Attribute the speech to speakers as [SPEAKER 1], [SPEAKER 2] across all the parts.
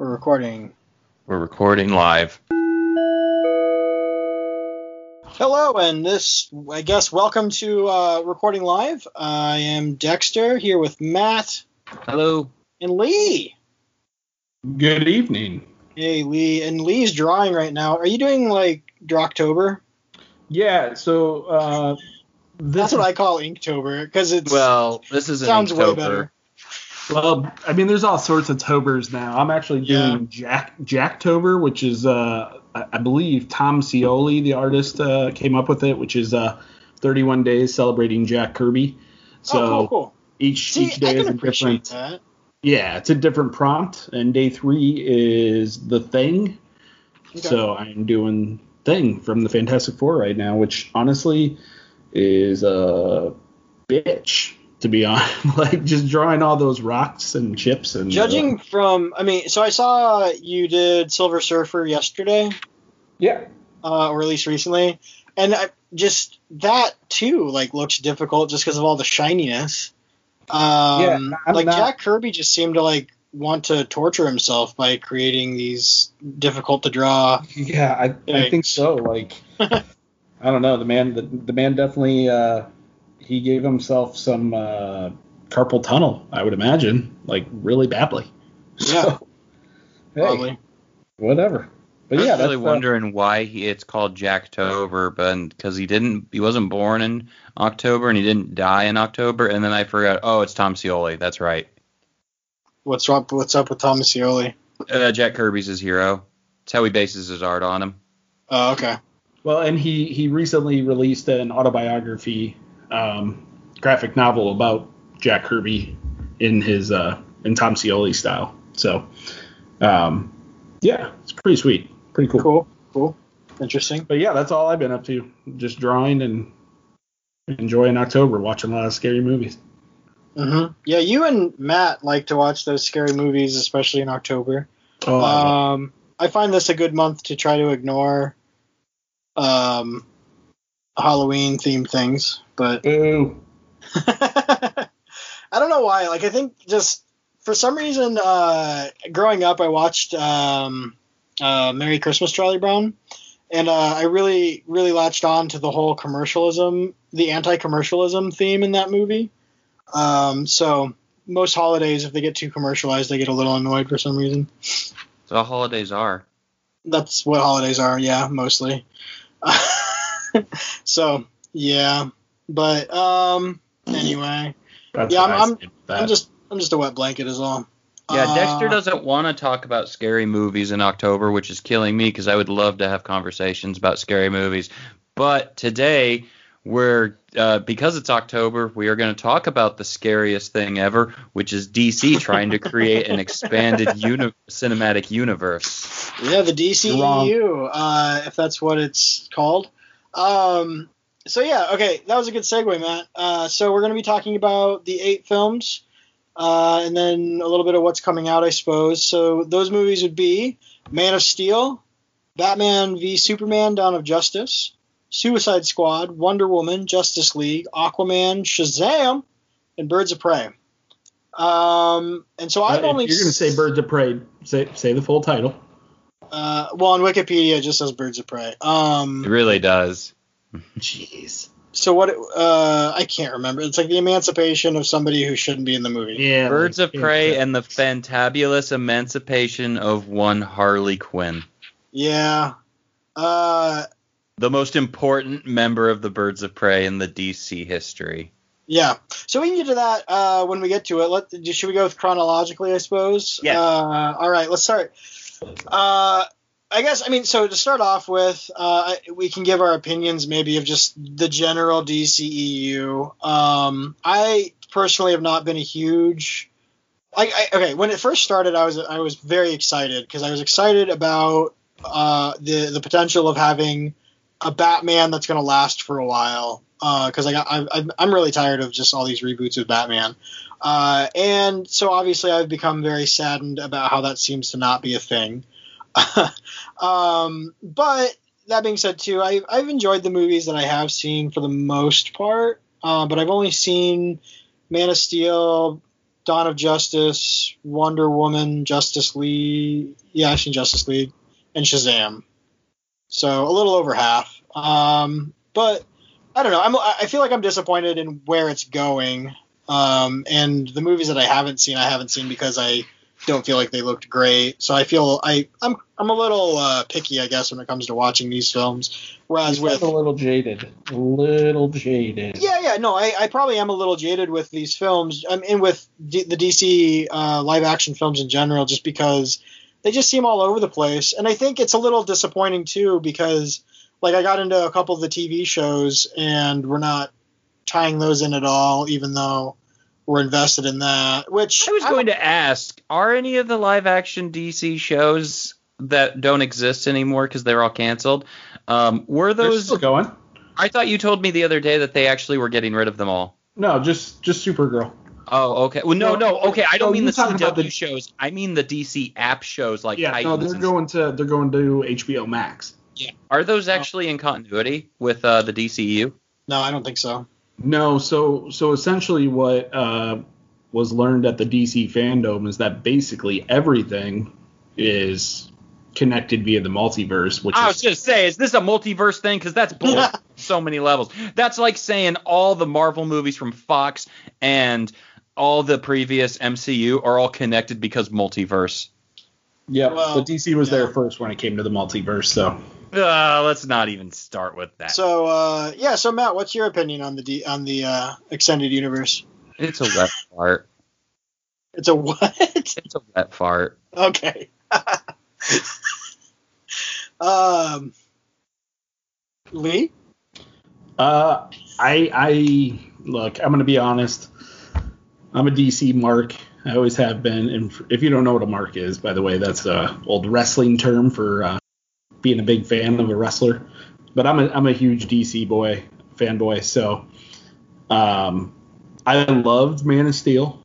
[SPEAKER 1] We're recording.
[SPEAKER 2] We're recording live.
[SPEAKER 1] Hello, and this, I guess, welcome to uh, Recording Live. I am Dexter here with Matt
[SPEAKER 2] Hello.
[SPEAKER 1] and Lee.
[SPEAKER 3] Good evening.
[SPEAKER 1] Hey, Lee. And Lee's drawing right now. Are you doing like Drawtober?
[SPEAKER 3] Yeah, so uh, this
[SPEAKER 1] That's what I call Inktober because it's
[SPEAKER 2] Well, this is an
[SPEAKER 1] sounds way better.
[SPEAKER 3] Well, I mean, there's all sorts of tobers now. I'm actually doing Jack Jacktober, which is uh, I believe Tom Scioli, the artist, uh, came up with it, which is uh, 31 days celebrating Jack Kirby. So
[SPEAKER 1] oh, cool, cool.
[SPEAKER 3] each
[SPEAKER 1] See,
[SPEAKER 3] each day is a different.
[SPEAKER 1] that.
[SPEAKER 3] Yeah, it's a different prompt, and day three is the thing.
[SPEAKER 1] Okay.
[SPEAKER 3] So I'm doing thing from the Fantastic Four right now, which honestly is a bitch to be honest. like just drawing all those rocks and chips and uh,
[SPEAKER 1] Judging from, I mean, so I saw you did Silver Surfer yesterday,
[SPEAKER 3] yeah,
[SPEAKER 1] uh, or at least recently, and I, just that too, like, looks difficult just because of all the shininess. Um,
[SPEAKER 3] Yeah, I'm
[SPEAKER 1] like
[SPEAKER 3] not-
[SPEAKER 1] Jack Kirby just seemed to like want to torture himself by creating these difficult to draw.
[SPEAKER 3] yeah, I, I think so. Like I don't know, the man the, the man definitely uh, he gave himself some uh, carpal tunnel, I would imagine, like really badly.
[SPEAKER 1] Yeah,
[SPEAKER 3] So, hey,
[SPEAKER 1] Probably.
[SPEAKER 3] whatever. But
[SPEAKER 2] I was
[SPEAKER 3] yeah,
[SPEAKER 2] really
[SPEAKER 3] that's, uh,
[SPEAKER 2] wondering why he, it's called Jacktober, but because he didn't, he wasn't born in October and he didn't die in October, and then I forgot. Oh, it's Tom Scioli. That's right.
[SPEAKER 1] What's up? What's up with Thomas Scioli?
[SPEAKER 2] Uh, Jack Kirby's his hero. It's how he bases his art on him.
[SPEAKER 1] Oh, okay.
[SPEAKER 3] Well, and he he recently released an autobiography um, graphic novel about Jack Kirby in his uh, in Tom Scioli style. So, um, yeah, it's pretty sweet, pretty cool.
[SPEAKER 1] Cool. Cool. Interesting.
[SPEAKER 3] But yeah, that's all I've been up to, just drawing and enjoying October, watching a lot of scary movies.
[SPEAKER 1] hmm Yeah, you and Matt like to watch those scary movies, especially in October.
[SPEAKER 3] Oh, I
[SPEAKER 1] Um, I find this a good month to try to ignore um, Halloween themed things, but
[SPEAKER 3] Boo.
[SPEAKER 1] I don't know why. Like, I think just for some reason, uh, growing up, I watched um, uh, Merry Christmas, Charlie Brown, and uh, I really, really latched on to the whole commercialism, the anti-commercialism theme in that movie. Um, so most holidays, if they get too commercialized, I get a little annoyed for some reason.
[SPEAKER 2] So all holidays are.
[SPEAKER 1] That's what holidays are, yeah, mostly. so yeah, but um, anyway,
[SPEAKER 3] That's
[SPEAKER 1] Yeah, I'm-
[SPEAKER 3] I say about that.
[SPEAKER 1] I'm just I'm just a wet blanket is all.
[SPEAKER 2] Yeah,
[SPEAKER 1] Uh,
[SPEAKER 2] Dexter doesn't want to talk about scary movies in October, which is killing me because I would love to have conversations about scary movies. But today, we're uh, because it's October, we are going to talk about the scariest thing ever, which is DC trying to create an expanded uni- cinematic universe.
[SPEAKER 1] Yeah, the
[SPEAKER 3] You're.
[SPEAKER 1] DCEU, uh, if that's what it's called. Um, so yeah, okay, that was a good segue, Matt. Uh, so we're going to be talking about the eight films, uh, and then a little bit of what's coming out, I suppose. So those movies would be Man of Steel, Batman v Superman: Dawn of Justice, Suicide Squad, Wonder Woman, Justice League, Aquaman, Shazam, and Birds of Prey. Um, and so
[SPEAKER 3] Uh,
[SPEAKER 1] I've
[SPEAKER 3] if
[SPEAKER 1] only
[SPEAKER 3] you're gonna say Birds of Prey, say say the full title.
[SPEAKER 1] Uh, well, on Wikipedia it just says Birds of Prey. Um,
[SPEAKER 2] It really does.
[SPEAKER 3] Jeez.
[SPEAKER 1] so what? Uh, I can't remember. It's like the emancipation of somebody who shouldn't be in the movie.
[SPEAKER 3] Yeah.
[SPEAKER 2] Birds
[SPEAKER 3] like,
[SPEAKER 2] of Prey
[SPEAKER 3] yeah.
[SPEAKER 2] and the fantabulous emancipation of one Harley Quinn,
[SPEAKER 1] Yeah. Uh,
[SPEAKER 2] the most important member of the Birds of Prey in the DC history.
[SPEAKER 1] yeah. So we can get to that uh, when we get to it. Let should we go chronologically? I suppose.
[SPEAKER 2] Yeah.
[SPEAKER 1] Uh, all right. Let's start. Uh, I guess I mean so to start off with, uh, we can give our opinions maybe of just the general DCEU. Um, I personally have not been a huge like I, okay when it first started I was I was very excited because I was excited about uh, the the potential of having a Batman that's going to last for a while because I got I, I'm really tired of just all these reboots of Batman uh, and so obviously I've become very saddened about how that seems to not be a thing um, but that being said too I, I've enjoyed the movies that I have seen for the most part uh, but I've only seen Man of Steel Dawn of Justice, Wonder Woman, Justice League, yeah, actually Justice League, and Shazam. So a little over half. Um, but I don't know. I'm, I feel like I'm disappointed in where it's going. Um, and the movies that I haven't seen, I haven't seen because I don't feel like they looked great. So I feel I I'm I'm a little uh, picky, I guess, when it comes to watching these films. Whereas
[SPEAKER 3] He's
[SPEAKER 1] with
[SPEAKER 3] a little jaded, a little jaded.
[SPEAKER 1] yeah, yeah, no, I, I probably am a little jaded with these films. I mean, with D- the DC uh, live action films in general, just because they just seem all over the place. And I think it's a little disappointing too because, like, I got into a couple of the TV shows and we're not tying those in at all, even though we're invested in that. Which
[SPEAKER 2] I was
[SPEAKER 1] don't-
[SPEAKER 2] going to ask, are any of the live action DC shows that don't exist anymore because they're all canceled? Um, were those?
[SPEAKER 3] still going.
[SPEAKER 2] I thought you told me the other day that they actually were getting rid of them all.
[SPEAKER 3] No, just just Supergirl.
[SPEAKER 2] Oh, okay. Well, no,
[SPEAKER 3] No,
[SPEAKER 2] no. Okay, I don't
[SPEAKER 3] no,
[SPEAKER 2] mean the
[SPEAKER 3] talking about
[SPEAKER 2] CW
[SPEAKER 3] the-
[SPEAKER 2] shows. I mean the DC app shows like
[SPEAKER 3] yeah, no, they're going to they're going to HBO Max.
[SPEAKER 2] Yeah. Are those actually in continuity with uh, the DCU?
[SPEAKER 1] No, I don't think so.
[SPEAKER 3] No, so so essentially what uh, was learned at the DC FanDome is that basically everything is connected via the multiverse, which
[SPEAKER 2] I
[SPEAKER 3] is
[SPEAKER 2] was just say, is this a multiverse thing? Because that's bull so many levels. That's like saying all the Marvel movies from Fox and all the previous MCU are all connected because multiverse.
[SPEAKER 3] yeah.
[SPEAKER 1] Well,
[SPEAKER 3] so DC was there first when it came to the multiverse. So
[SPEAKER 2] Uh, let's not even start with that.
[SPEAKER 1] So uh, yeah, so Matt, what's your opinion on the D- on the uh, extended universe?
[SPEAKER 2] it's a wet fart.
[SPEAKER 1] It's a what?
[SPEAKER 2] It's a wet fart.
[SPEAKER 1] okay. um, Lee.
[SPEAKER 3] uh, I I look, I'm gonna be honest. I'm a DC mark. I always have been. And if you don't know what a mark is, by the way, that's a old wrestling term for uh, being a big fan of a wrestler. But I'm a I'm a huge DC boy, fanboy. So, um, I loved Man of Steel.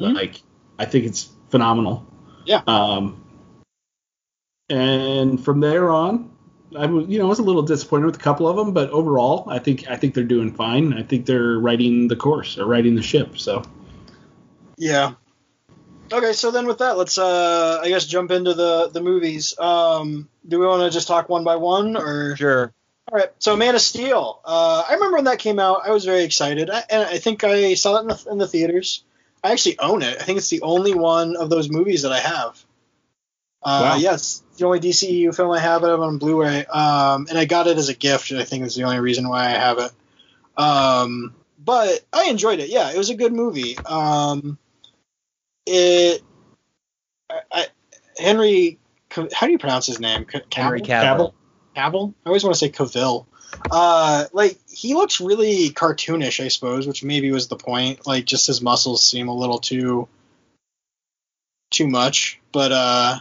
[SPEAKER 1] Mhm.
[SPEAKER 3] Like, I think it's phenomenal.
[SPEAKER 1] Yeah.
[SPEAKER 3] Um, and from there on, I was you know I was a little disappointed with a couple of them, but overall, I think I think they're doing fine. I think they're riding the course or riding the ship. So.
[SPEAKER 1] Yeah. Okay, so then with that, let's uh, I guess jump into the the movies. Um, do we want to just talk one by one, or
[SPEAKER 2] Sure.
[SPEAKER 1] all right? So Man of Steel. Uh, I remember when that came out. I was very excited, I, and I think I saw it in the, in the theaters. I actually own it. I think it's the only one of those movies that I have. Uh,
[SPEAKER 3] Wow.
[SPEAKER 1] Yes, the only DCEU film I have i it on Blu-ray, um, and I got it as a gift. And I think it's the only reason why I have it. Um, but I enjoyed it. Yeah, it was a good movie. Um, it, I, Henry, how do you pronounce his name?
[SPEAKER 2] Henry
[SPEAKER 1] Cavill?
[SPEAKER 2] Cavill.
[SPEAKER 1] Cavill? I always want to say Cavill. Uh, like he looks really cartoonish, I suppose, which maybe was the point. Like just his muscles seem a little too too much. But uh,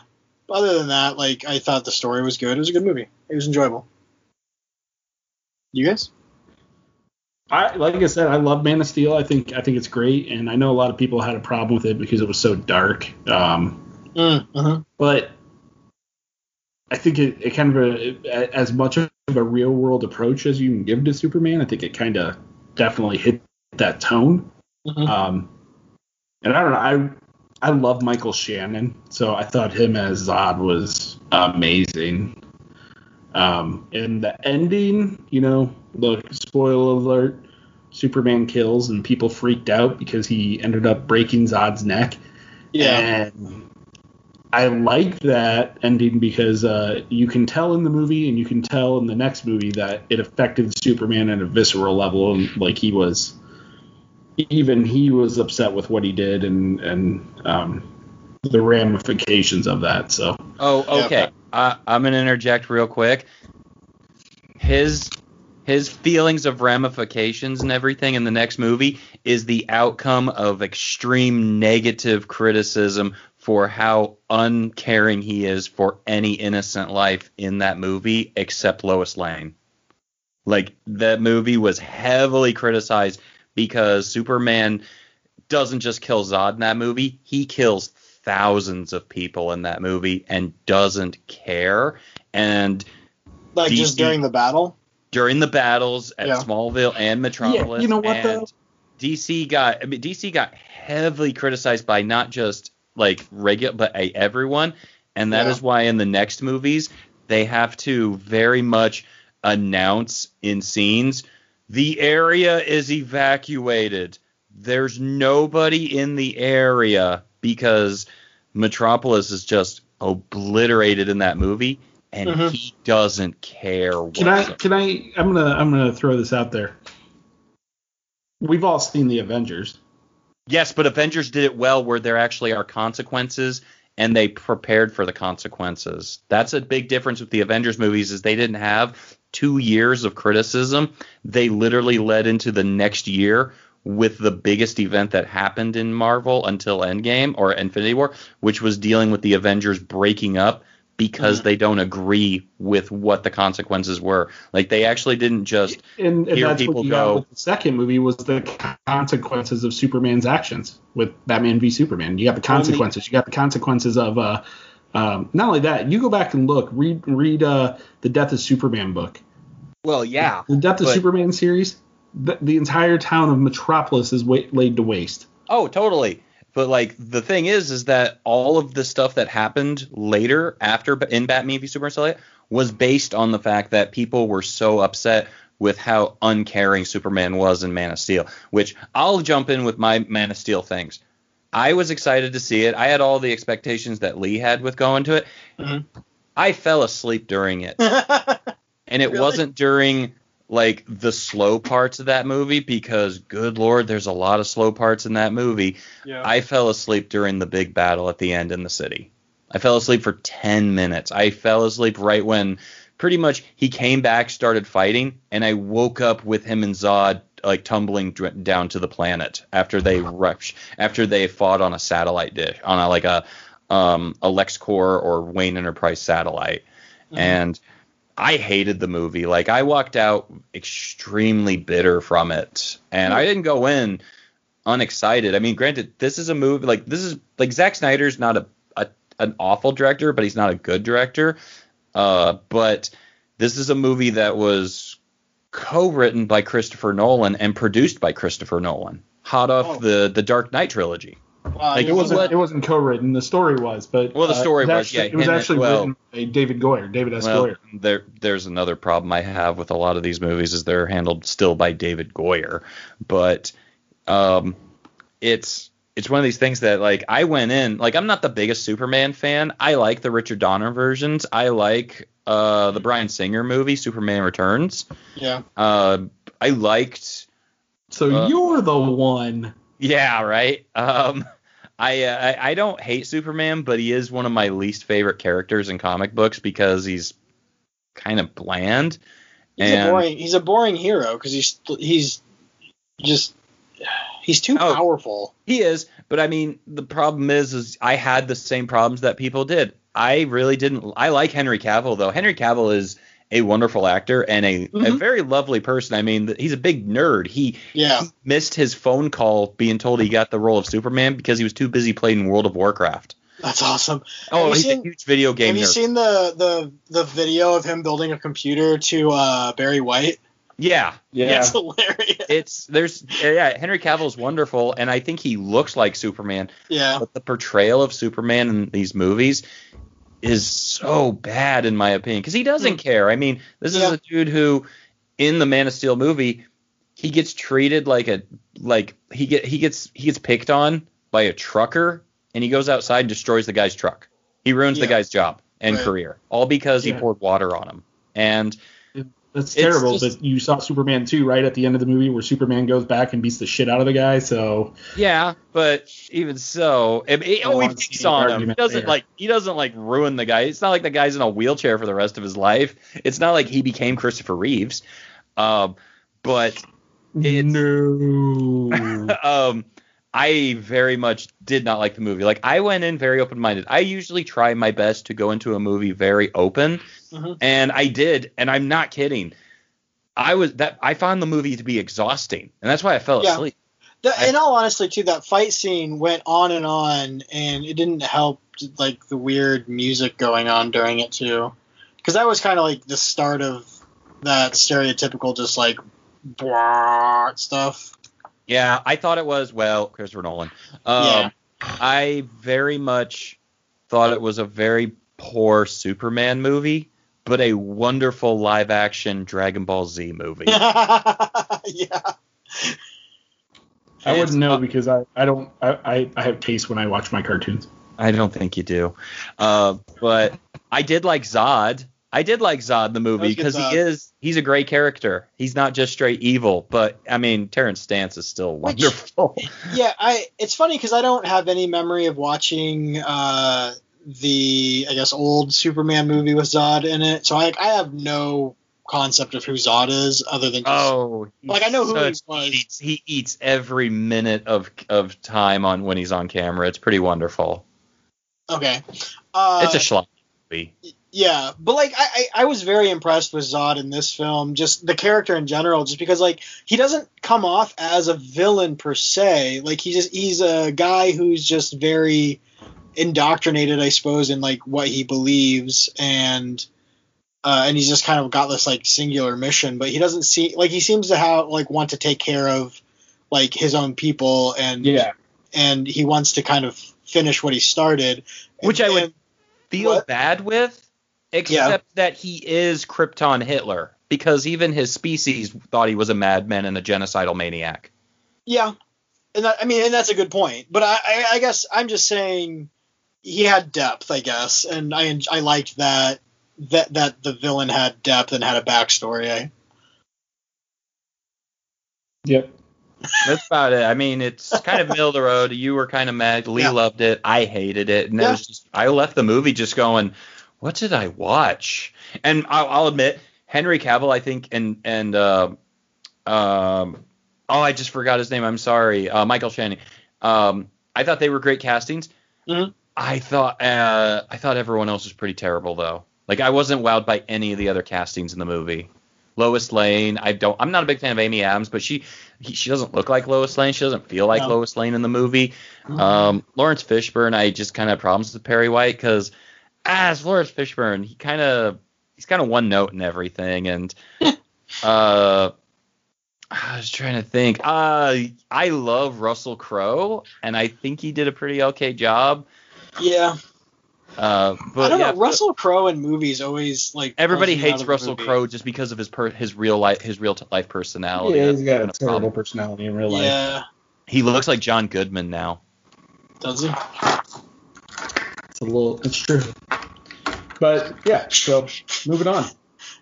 [SPEAKER 1] other than that, like I thought the story was good. It was a good movie. It was enjoyable. You guys?
[SPEAKER 3] I like I said, I love Man of Steel. I think I think it's great, and I know a lot of people had a problem with it because it was so dark. Um,
[SPEAKER 1] Mm, uh-huh.
[SPEAKER 3] but I think it, it kind of a, as much of a real world approach as you can give to Superman. I think it kind of definitely hit that tone.
[SPEAKER 1] Mhm.
[SPEAKER 3] Um, and I don't know, I I love Michael Shannon, so I thought him as Zod was amazing. Um, and the ending, you know, the spoiler alert, Superman kills and people freaked out because he ended up breaking Zod's neck.
[SPEAKER 1] Yeah.
[SPEAKER 3] And I like that ending because uh, you can tell in the movie and you can tell in the next movie that it affected Superman at a visceral level, and like he was, even he was upset with what he did and and um, the ramifications of that. So
[SPEAKER 2] Oh,
[SPEAKER 1] Yeah.
[SPEAKER 2] I, I'm gonna interject real quick. His his feelings of ramifications and everything in the next movie is the outcome of extreme negative criticism for how uncaring he is for any innocent life in that movie except Lois Lane. Like that movie was heavily criticized because Superman doesn't just kill Zod in that movie, he kills thousands of people in that movie and doesn't care. And
[SPEAKER 1] Like just during the battle.
[SPEAKER 2] during the battles at
[SPEAKER 1] Yeah.
[SPEAKER 2] Smallville and Metropolis, yeah,
[SPEAKER 3] you know what,
[SPEAKER 2] and
[SPEAKER 3] though?
[SPEAKER 2] DC got I mean, DC got heavily criticized by not just like regular but uh, everyone, and that is
[SPEAKER 1] Yeah.
[SPEAKER 2] why in the next movies they have to very much announce in scenes the area is evacuated. There's nobody in the area because Metropolis is just obliterated in that movie, and
[SPEAKER 1] Mhm.
[SPEAKER 2] he doesn't care.
[SPEAKER 3] Can I? Can I? I'm gonna. I'm gonna throw this out there. We've all seen the Avengers.
[SPEAKER 2] Yes, but Avengers did it well where there actually are consequences and they prepared for the consequences. That's a big difference with the Avengers movies is they didn't have 2 years of criticism. They literally led into the next year with the biggest event that happened in Marvel until Endgame or Infinity War, which was dealing with the Avengers breaking up because
[SPEAKER 1] Mhm.
[SPEAKER 2] they don't agree with what the consequences were. Like they actually didn't just
[SPEAKER 3] And, and
[SPEAKER 2] Here
[SPEAKER 3] that's
[SPEAKER 2] people
[SPEAKER 3] what you
[SPEAKER 2] go.
[SPEAKER 3] got with the second movie was the consequences of Superman's actions with Batman v Superman. You got the consequences. You got the consequences of uh, um, not only that. You go back and look, read read uh, the Death of Superman book.
[SPEAKER 2] well, yeah.
[SPEAKER 3] The Death of
[SPEAKER 2] But-
[SPEAKER 3] Superman series. The, the entire town of Metropolis is wa- laid to waste.
[SPEAKER 2] Oh, totally. But like the thing is, is that all of the stuff that happened later after in Batman v Superman stuff was based on the fact that people were so upset with how uncaring Superman was in Man of Steel. Which I'll jump in with my Man of Steel things. I was excited to see it. I had all the expectations that Lee had with going to it.
[SPEAKER 1] Mhm.
[SPEAKER 2] I fell asleep during it and it
[SPEAKER 1] Really?
[SPEAKER 2] wasn't during like the slow parts of that movie because good lord there's a lot of slow parts in that movie.
[SPEAKER 1] Yeah.
[SPEAKER 2] i fell asleep during the big battle at the end in the city. I fell asleep for 10 minutes. I fell asleep right when pretty much he came back started fighting and i woke up with him and zod like tumbling dr- down to the planet after they rush after they fought on a satellite dish on a like a um a LexCorp or wayne enterprise satellite.
[SPEAKER 1] Mhm.
[SPEAKER 2] and I hated the movie. Like I walked out extremely bitter from it, and I didn't go in unexcited. I mean, granted, this is a movie like this is like Zack Snyder's not a, a an awful director, but he's not a good director. Uh, but this is a movie that was co-written by Christopher Nolan and produced by Christopher Nolan, hot off
[SPEAKER 1] Oh.
[SPEAKER 2] the the Dark Knight trilogy.
[SPEAKER 1] Wow,
[SPEAKER 2] like,
[SPEAKER 3] It wasn't.
[SPEAKER 1] what?
[SPEAKER 3] It wasn't co-written. The story was, but
[SPEAKER 2] Well, the
[SPEAKER 3] uh,
[SPEAKER 2] story
[SPEAKER 3] it
[SPEAKER 2] was,
[SPEAKER 3] actually-
[SPEAKER 2] yeah,
[SPEAKER 3] It was
[SPEAKER 2] him and-
[SPEAKER 3] actually
[SPEAKER 2] well-
[SPEAKER 3] written by David Goyer, David S.
[SPEAKER 2] Well,
[SPEAKER 3] Goyer.
[SPEAKER 2] there there's another problem I have with a lot of these movies is they're handled still by David Goyer, but um, it's it's one of these things that like I went in like I'm not the biggest Superman fan. I like the Richard Donner versions. I like uh, the Bryan Singer movie Superman Returns.
[SPEAKER 1] Yeah.
[SPEAKER 2] Uh, I liked
[SPEAKER 3] So
[SPEAKER 2] uh,
[SPEAKER 3] you're the one.
[SPEAKER 2] yeah right. Um, I, uh, I I don't hate Superman, but he is one of my least favorite characters in comic books because he's kind of bland.
[SPEAKER 1] He's
[SPEAKER 2] And-
[SPEAKER 1] a boring. He's a boring hero because he's he's just he's too
[SPEAKER 2] Oh.
[SPEAKER 1] powerful.
[SPEAKER 2] He is, but I mean, the problem is, is I had the same problems that people did. I really didn't. I like Henry Cavill though. Henry Cavill is a wonderful actor and a, a
[SPEAKER 1] Mhm.
[SPEAKER 2] very lovely person. I mean, he's a big nerd. He,
[SPEAKER 1] Yeah.
[SPEAKER 2] he missed his phone call being told he got the role of Superman because he was too busy playing World of Warcraft.
[SPEAKER 1] That's awesome.
[SPEAKER 2] Oh,
[SPEAKER 1] you
[SPEAKER 2] he's
[SPEAKER 1] seen-
[SPEAKER 2] a huge video game
[SPEAKER 1] Have you seen the the the video of him building a computer to uh, Barry White?
[SPEAKER 2] yeah,
[SPEAKER 3] Yeah.
[SPEAKER 1] It's hilarious.
[SPEAKER 2] It's there's yeah. Henry Cavill's wonderful, and I think he looks like Superman.
[SPEAKER 1] Yeah.
[SPEAKER 2] but the portrayal of Superman in these movies is so bad in my opinion because he doesn't
[SPEAKER 1] Hmm.
[SPEAKER 2] care. I mean, this
[SPEAKER 1] Yeah.
[SPEAKER 2] is a dude who in the Man of Steel movie he gets treated like a like he get he gets he gets picked on by a trucker and he goes outside and destroys the guy's truck. He ruins the guy's job and
[SPEAKER 1] Right.
[SPEAKER 2] career all because he poured water on him. And
[SPEAKER 3] That's terrible.
[SPEAKER 2] just-
[SPEAKER 3] but you saw Superman 2 right at the end of the movie where Superman goes back and beats the shit out of the guy. So
[SPEAKER 2] Yeah, but even so, oh, he picks on him. He doesn't
[SPEAKER 3] there.
[SPEAKER 2] like he doesn't like ruin the guy. It's not like the guy's in a wheelchair for the rest of his life. It's not like he became Christopher Reeves. Um, but It's-
[SPEAKER 3] no.
[SPEAKER 2] um, I very much did not like the movie. Like I went in very open minded. I usually try my best to go into a movie very open,
[SPEAKER 1] Mhm.
[SPEAKER 2] and I did, and I'm not kidding. I was that I found the movie to be exhausting, and that's why I fell
[SPEAKER 1] Yeah.
[SPEAKER 2] asleep.
[SPEAKER 1] The,
[SPEAKER 2] I-
[SPEAKER 1] in all honesty, too, that fight scene went on and on, and it didn't help like the weird music going on during it too, because that was kind of like the start of that stereotypical just like blah stuff.
[SPEAKER 2] Yeah, I thought it was well, Christopher Nolan. Um,
[SPEAKER 1] Yeah.
[SPEAKER 2] I very much thought it was a very poor Superman movie, but a wonderful live action Dragon Ball Z movie.
[SPEAKER 1] yeah.
[SPEAKER 3] I wouldn't know because I, I don't I, I, I have taste when I watch my cartoons.
[SPEAKER 2] I don't think you do. Uh, but I did like Zod. I did like Zod the movie
[SPEAKER 1] That was good
[SPEAKER 2] because he is he's a great character. He's not just straight evil, but I mean Terence Stamp is still
[SPEAKER 1] Which-
[SPEAKER 2] wonderful.
[SPEAKER 1] Yeah, I it's funny because I don't have any memory of watching uh, the I guess old Superman movie with Zod in it, so I I have no concept of who Zod is other than just,
[SPEAKER 2] Oh,
[SPEAKER 1] Like, I know who he was.
[SPEAKER 2] He eats, he eats every minute of of time on when he's on camera. It's pretty wonderful.
[SPEAKER 1] okay. Uh,
[SPEAKER 2] it's a schlock movie.
[SPEAKER 1] Yeah, but like I, I I was very impressed with Zod in this film, just the character in general, just because like he doesn't come off as a villain per se. Like he just he's a guy who's just very indoctrinated, I suppose, in like what he believes and uh, and he's just kind of got this like singular mission, but he doesn't see like he seems to have like want to take care of like his own people and
[SPEAKER 3] Yeah.
[SPEAKER 1] and he wants to kind of finish what he started.
[SPEAKER 2] Which I would
[SPEAKER 1] And-
[SPEAKER 2] Feel
[SPEAKER 1] What?
[SPEAKER 2] bad with, except that he is Krypton Hitler because even his species thought he was a madman and a genocidal maniac.
[SPEAKER 1] Yeah, and that, I mean, and that's a good point. But I, I, I guess I'm just saying he had depth, I guess, and I, en- I liked that that that the villain had depth and had a backstory. I,
[SPEAKER 3] Yep.
[SPEAKER 2] That's about it. I mean, it's kind of middle of the road. You were kind of mad. Lee
[SPEAKER 1] Yeah.
[SPEAKER 2] loved it. I hated it, and it
[SPEAKER 1] Yeah.
[SPEAKER 2] was just I left the movie just going, "What did I watch?" And I'll, I'll admit, Henry Cavill, I think, and and uh, um, oh, I just forgot his name. I'm sorry, uh, Michael Shannon. Um, I thought they were great castings.
[SPEAKER 1] Mhm.
[SPEAKER 2] I thought uh, I thought everyone else was pretty terrible though. Like I wasn't wowed by any of the other castings in the movie. Lois Lane, I don't. I'm not a big fan of Amy Adams, but she he, she doesn't look like Lois Lane. She doesn't feel like
[SPEAKER 1] No.
[SPEAKER 2] Lois Lane in the movie. Um, Laurence Fishburne, I just kind of have problems with Perry White because as Laurence Fishburne, he kind of he's kind of one note and everything, and uh, I was trying to think. Uh, I love Russell Crowe, and I think he did a pretty okay job.
[SPEAKER 1] yeah,
[SPEAKER 2] Uh, but
[SPEAKER 1] I don't
[SPEAKER 2] yeah,
[SPEAKER 1] know. Russell Crowe in movies always like
[SPEAKER 2] Everybody
[SPEAKER 1] pulls me out
[SPEAKER 2] hates Russell. Crowe just because of his per, his real life his real t- life personality.
[SPEAKER 3] Yeah, he's got a terrible
[SPEAKER 2] problem.
[SPEAKER 3] personality in real life.
[SPEAKER 1] Yeah,
[SPEAKER 2] He looks like John Goodman now.
[SPEAKER 1] does he?
[SPEAKER 3] It's a little. It's true. But yeah. So moving on.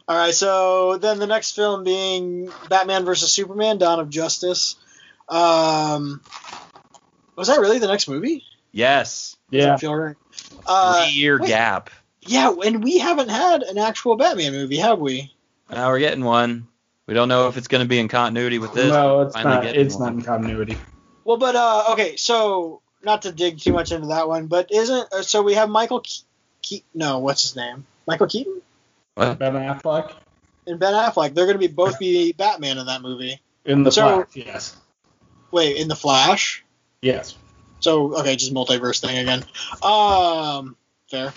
[SPEAKER 1] All right, so then the next film being Batman versus Superman: Dawn of Justice. Um, was that really the next movie?
[SPEAKER 2] Yes,
[SPEAKER 3] Yeah.
[SPEAKER 1] that feel right? Uh,
[SPEAKER 2] three year
[SPEAKER 1] wait.
[SPEAKER 2] gap.
[SPEAKER 1] Yeah, and we haven't had an actual Batman movie, have we?
[SPEAKER 2] Now we're getting one. We don't know if it's going to be in continuity with this.
[SPEAKER 3] No, it's not. It's
[SPEAKER 2] one.
[SPEAKER 3] not in continuity.
[SPEAKER 1] Well, but uh, okay, so not to dig too much into that one, but isn't uh, so we have Michael Ke- Ke- no, what's his name? Michael Keaton
[SPEAKER 2] What?
[SPEAKER 3] Ben Affleck
[SPEAKER 1] and Ben Affleck. They're going to be both be Batman in that movie.
[SPEAKER 3] in the
[SPEAKER 1] So-
[SPEAKER 3] Flash. Yes.
[SPEAKER 1] Wait, in the Flash.
[SPEAKER 3] Yes.
[SPEAKER 1] So okay, just multiverse thing again. Um, fair.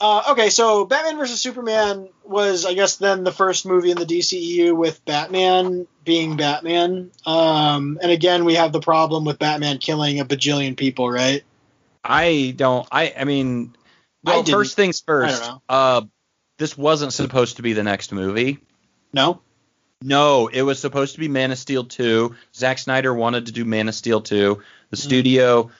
[SPEAKER 1] Uh, okay, so Batman versus Superman was, I guess, then the first movie in the DCEU with Batman being Batman. Um, and again, we have the problem with Batman killing a bajillion people, right?
[SPEAKER 2] I don't. I. I mean, well,
[SPEAKER 1] didn't-
[SPEAKER 2] first things first. Uh, this wasn't supposed to be the next movie.
[SPEAKER 1] No.
[SPEAKER 2] No, it was supposed to be Man of Steel 2. Zack Snyder wanted to do Man of Steel 2. The
[SPEAKER 1] Hmm.
[SPEAKER 2] studio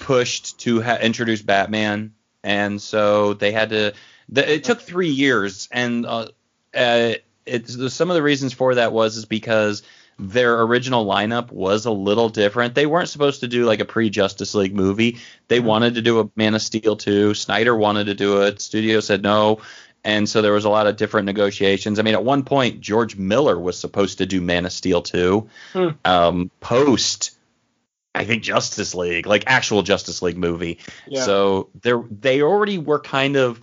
[SPEAKER 2] pushed to ha- introduce Batman, and so they had to. The, it took three years, and uh, uh, it's some of the reasons for that was is because their original lineup was a little different. They weren't supposed to do like a pre Justice League movie. They wanted to do a Man of Steel 2. Snyder wanted to do it. Studio said no. And so there was a lot of different negotiations. I mean, at one point, George Miller was supposed to do Man of Steel 2.
[SPEAKER 1] Hmm.
[SPEAKER 2] Um, post, I think Justice League, like actual Justice League movie.
[SPEAKER 1] Yeah.
[SPEAKER 2] So they they already were kind of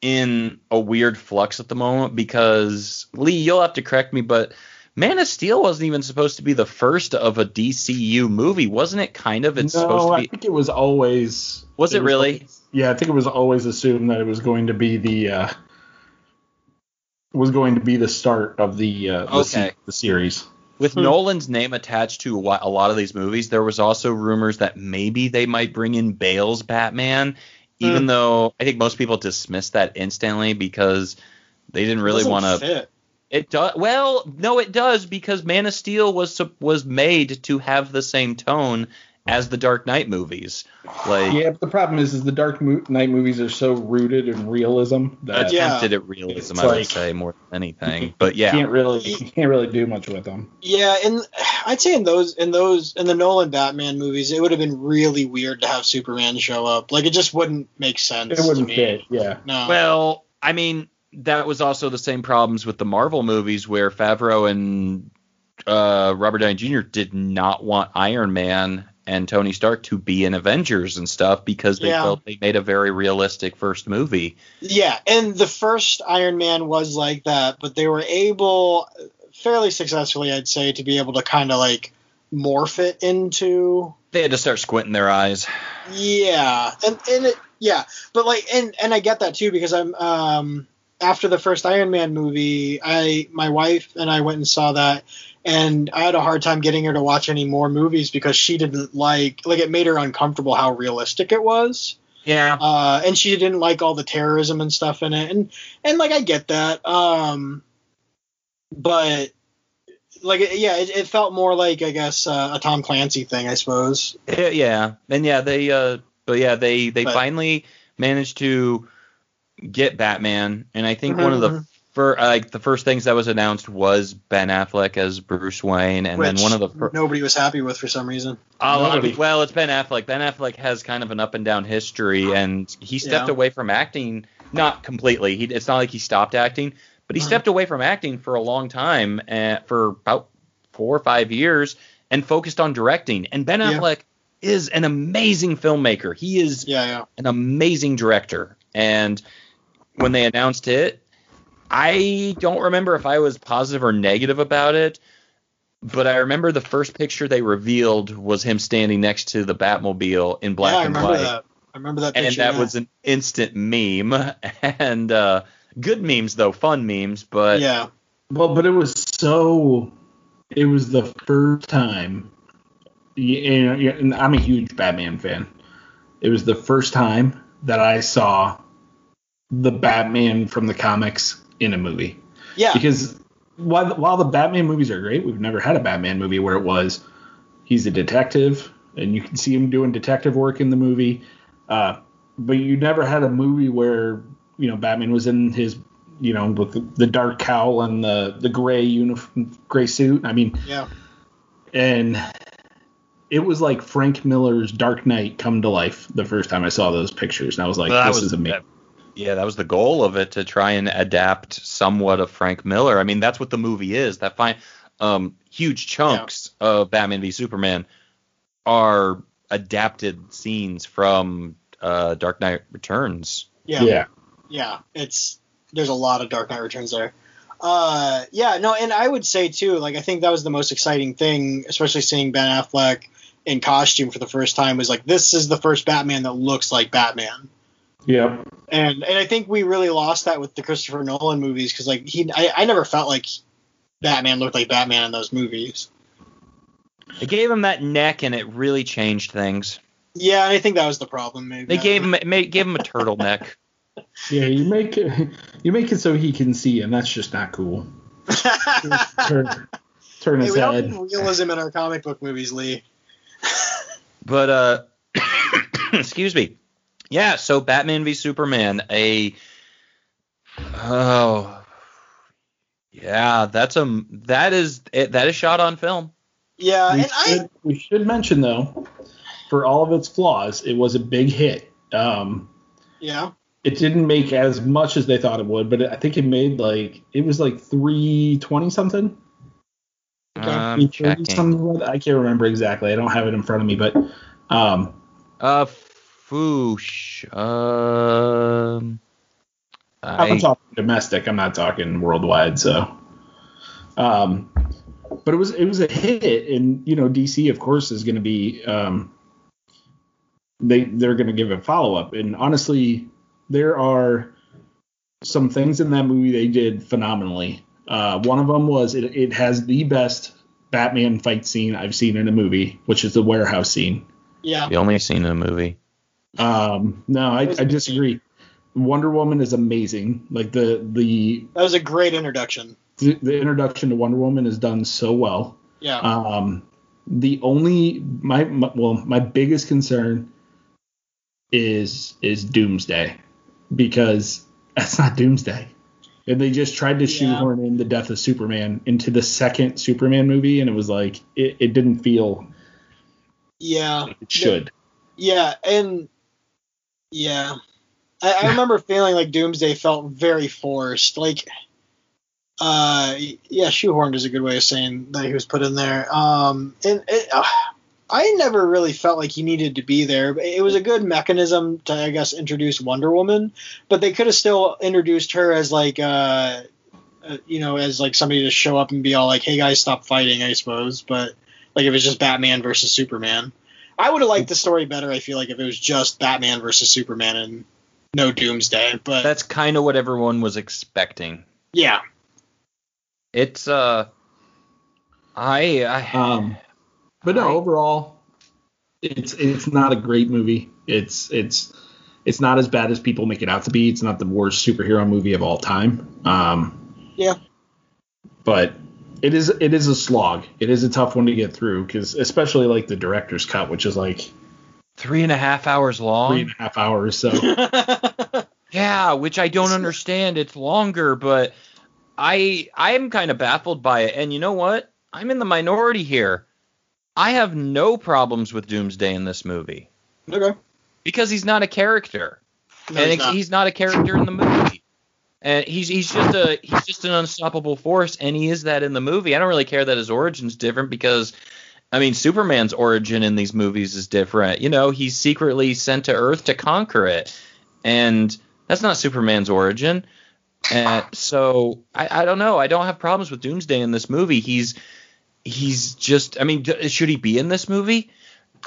[SPEAKER 2] in a weird flux at the moment because Lee, you'll have to correct me, but Man of Steel wasn't even supposed to be the first of a DCU movie, wasn't it? Kind of. It's
[SPEAKER 3] no,
[SPEAKER 2] supposed to
[SPEAKER 3] I think it was always.
[SPEAKER 2] Was it really?
[SPEAKER 3] yeah, I think it was always assumed that it was going to be the. Uh, was going to be the start of the uh, the, se-
[SPEAKER 2] Okay.
[SPEAKER 3] the series.
[SPEAKER 2] With
[SPEAKER 1] Hmm.
[SPEAKER 2] Nolan's name attached to a lot of these movies, there was also rumors that maybe they might bring in Bale's Batman, even
[SPEAKER 1] Hmm.
[SPEAKER 2] though I think most people dismissed that instantly because they didn't really want to. It does well, no, it does because Man of Steel was was made to have the same tone as the Dark Knight movies. Like
[SPEAKER 3] Yeah, but the problem is, is the Dark Mo- Knight movies are so rooted in realism that
[SPEAKER 2] attempted
[SPEAKER 1] Yeah.
[SPEAKER 2] at realism,
[SPEAKER 3] It's
[SPEAKER 2] I would
[SPEAKER 3] like-
[SPEAKER 2] say more than anything. But yeah,
[SPEAKER 3] can't really you can't really do much with them.
[SPEAKER 1] Yeah, and I'd say in those in those in the Nolan Batman movies, it would have been really weird to have Superman show up. Like it just wouldn't make sense.
[SPEAKER 3] It wouldn't
[SPEAKER 1] to me.
[SPEAKER 3] fit. Yeah.
[SPEAKER 1] No.
[SPEAKER 2] Well, I mean, that was also the same problems with the Marvel movies where Favreau and uh, Robert Downey Jr. did not want Iron Man and Tony Stark to be in Avengers and stuff because they
[SPEAKER 1] Yeah.
[SPEAKER 2] felt they made a very realistic first movie.
[SPEAKER 1] yeah, and the first Iron Man was like that, but they were able, fairly successfully, I'd say, to be able to kind of like morph it into
[SPEAKER 2] They had to start squinting their eyes.
[SPEAKER 1] Yeah, and and it, yeah, but like and and I get that too because I'm um after the first Iron Man movie, I my wife and I went and saw that, and I had a hard time getting her to watch any more movies because she didn't like like it made her uncomfortable how realistic it was.
[SPEAKER 2] Yeah.
[SPEAKER 1] Uh, and she didn't like all the terrorism and stuff in it, and and like I get that, um, but like yeah, it, it felt more like I guess uh, a Tom Clancy thing, I suppose.
[SPEAKER 2] Yeah, yeah, and yeah, they uh, but yeah, they they
[SPEAKER 1] But-
[SPEAKER 2] finally managed to get Batman, and I think one of the
[SPEAKER 1] Mhm.
[SPEAKER 2] fir- like the first things that was announced was Ben Affleck as Bruce Wayne, and then one of the fir-
[SPEAKER 1] nobody was happy with for some reason.
[SPEAKER 2] a lot of
[SPEAKER 3] Nobody.
[SPEAKER 2] well, it's Ben Affleck. Ben Affleck has kind of an up and down history, and he stepped
[SPEAKER 1] Yeah.
[SPEAKER 2] away from acting, not completely. He it's not like he stopped acting, but he
[SPEAKER 1] Mhm.
[SPEAKER 2] stepped away from acting for a long time, uh, for about four or five years, and focused on directing. And Ben
[SPEAKER 1] Yeah.
[SPEAKER 2] Affleck is an amazing filmmaker. He is
[SPEAKER 1] Yeah, yeah.
[SPEAKER 2] an amazing director. And when they announced it, I don't remember if I was positive or negative about it, but I remember the first picture they revealed was him standing next to the Batmobile in black
[SPEAKER 1] yeah, I
[SPEAKER 2] and
[SPEAKER 1] remember
[SPEAKER 2] white.
[SPEAKER 1] that. I remember that Picture, And
[SPEAKER 2] that
[SPEAKER 1] yeah.
[SPEAKER 2] was an instant meme. And uh, good memes, though, fun memes. But
[SPEAKER 1] yeah,
[SPEAKER 3] Well, but it was so. It was the first time. You know, and I'm a huge Batman fan. It was the first time that I saw the Batman from the comics in a movie.
[SPEAKER 1] yeah,
[SPEAKER 3] Because while while the Batman movies are great, we've never had a Batman movie where it was he's a detective and you can see him doing detective work in the movie. Uh, but you never had a movie where you know Batman was in his you know with the, the dark cowl and the the gray uniform, gray suit. I mean,
[SPEAKER 1] yeah,
[SPEAKER 3] and it was like Frank Miller's Dark Knight come to life the first time I saw those pictures, and I was like,
[SPEAKER 2] that
[SPEAKER 3] this
[SPEAKER 2] was
[SPEAKER 3] is amazing.
[SPEAKER 2] Yeah, that was the goal of it to try and adapt somewhat of Frank Miller. I mean, that's what the movie is. That fine, um, huge chunks of Batman v Superman are adapted scenes from uh, Dark Knight Returns.
[SPEAKER 1] yeah,
[SPEAKER 3] yeah.
[SPEAKER 1] yeah. It's there's a lot of Dark Knight Returns there. Uh, yeah, no, and I would say too, like I think that was the most exciting thing, especially seeing Ben Affleck in costume for the first time. Was like this is the first Batman that looks like Batman.
[SPEAKER 3] Yep.
[SPEAKER 1] and and I think we really lost that with the Christopher Nolan movies because like he I, I never felt like Batman looked like Batman in those movies.
[SPEAKER 2] They gave him that neck, and it really changed things.
[SPEAKER 1] Yeah, and I think that was the problem. Maybe
[SPEAKER 2] They gave him ma- gave him a turtleneck.
[SPEAKER 3] Yeah, you make it you make it so he can see, and that's just not cool. Turn, turn
[SPEAKER 1] hey,
[SPEAKER 3] his
[SPEAKER 1] we don't need realism in our comic book movies, Lee.
[SPEAKER 2] But uh, excuse me. Yeah, so Batman v Superman, a oh yeah, that's a that is it, that is shot on film.
[SPEAKER 1] Yeah,
[SPEAKER 3] we,
[SPEAKER 1] and I
[SPEAKER 3] should, we should mention though, for all of its flaws, it was a big hit. Um,
[SPEAKER 1] yeah
[SPEAKER 3] it didn't make as much as they thought it would, but I think it made like it was like three twenty something.
[SPEAKER 2] I'm
[SPEAKER 3] something. I can't remember exactly. I don't have it in front of me, but um,
[SPEAKER 2] Uh, foosh. Um,
[SPEAKER 3] I'm talking domestic. I'm not talking worldwide. So, um, but it was it was a hit, and you know DC of course is going to be um, they they're going to give a follow up, and honestly, there are some things in that movie they did phenomenally. Uh, one of them was it, it has the best Batman fight scene I've seen in a movie, which is the warehouse scene.
[SPEAKER 1] Yeah.
[SPEAKER 2] The only scene in a movie.
[SPEAKER 3] Um, no, I, I disagree. Wonder Woman is amazing. Like the the
[SPEAKER 1] That was a great introduction.
[SPEAKER 3] the, the introduction to Wonder Woman is done so well.
[SPEAKER 1] Yeah.
[SPEAKER 3] Um, the only my, my well my biggest concern is is Doomsday because that's not Doomsday. And they just tried to
[SPEAKER 1] Yeah.
[SPEAKER 3] shoehorn in the death of Superman into the second Superman movie, and it was like it, it didn't feel
[SPEAKER 1] yeah.
[SPEAKER 3] like it should.
[SPEAKER 1] Yeah, and yeah, I, I remember feeling like Doomsday felt very forced. Like, uh, yeah, shoehorned is a good way of saying that he was put in there. Um, and it, uh, I never really felt like he needed to be there. It was a good mechanism to, I guess, introduce Wonder Woman, but they could have still introduced her as like, uh, uh, you know, as like somebody to show up and be all like, "Hey guys, stop fighting," I suppose. But like, if it was just Batman versus Superman. I would have liked the story better. I feel like if it was just Batman versus Superman and no Doomsday, but
[SPEAKER 2] That's kind of what everyone was expecting.
[SPEAKER 1] yeah,
[SPEAKER 2] It's uh, I I
[SPEAKER 3] Um, but no,
[SPEAKER 2] I-
[SPEAKER 3] overall, it's it's not a great movie. It's it's it's not as bad as people make it out to be. It's not the worst superhero movie of all time. Um,
[SPEAKER 1] Yeah.
[SPEAKER 3] But it is it is a slog. It is a tough one to get through because especially like the director's cut, which is like
[SPEAKER 2] three and a half hours long.
[SPEAKER 3] three and a half hours. So
[SPEAKER 2] Yeah, which I don't understand. It's longer, but I I am kind of baffled by it. And you know what? I'm in the minority here. I have no problems with Doomsday in this movie
[SPEAKER 1] okay.
[SPEAKER 2] because he's not a character,
[SPEAKER 1] No,
[SPEAKER 2] and
[SPEAKER 1] he's not.
[SPEAKER 2] he's not a character in the movie. And he's he's just a he's just an unstoppable force, and he is that in the movie. I don't really care that his origin's different because, I mean, Superman's origin in these movies is different. You know, he's secretly sent to Earth to conquer it, and that's not Superman's origin. And so I, I don't know. I don't have problems with Doomsday in this movie. He's he's just. I mean, should he be in this movie?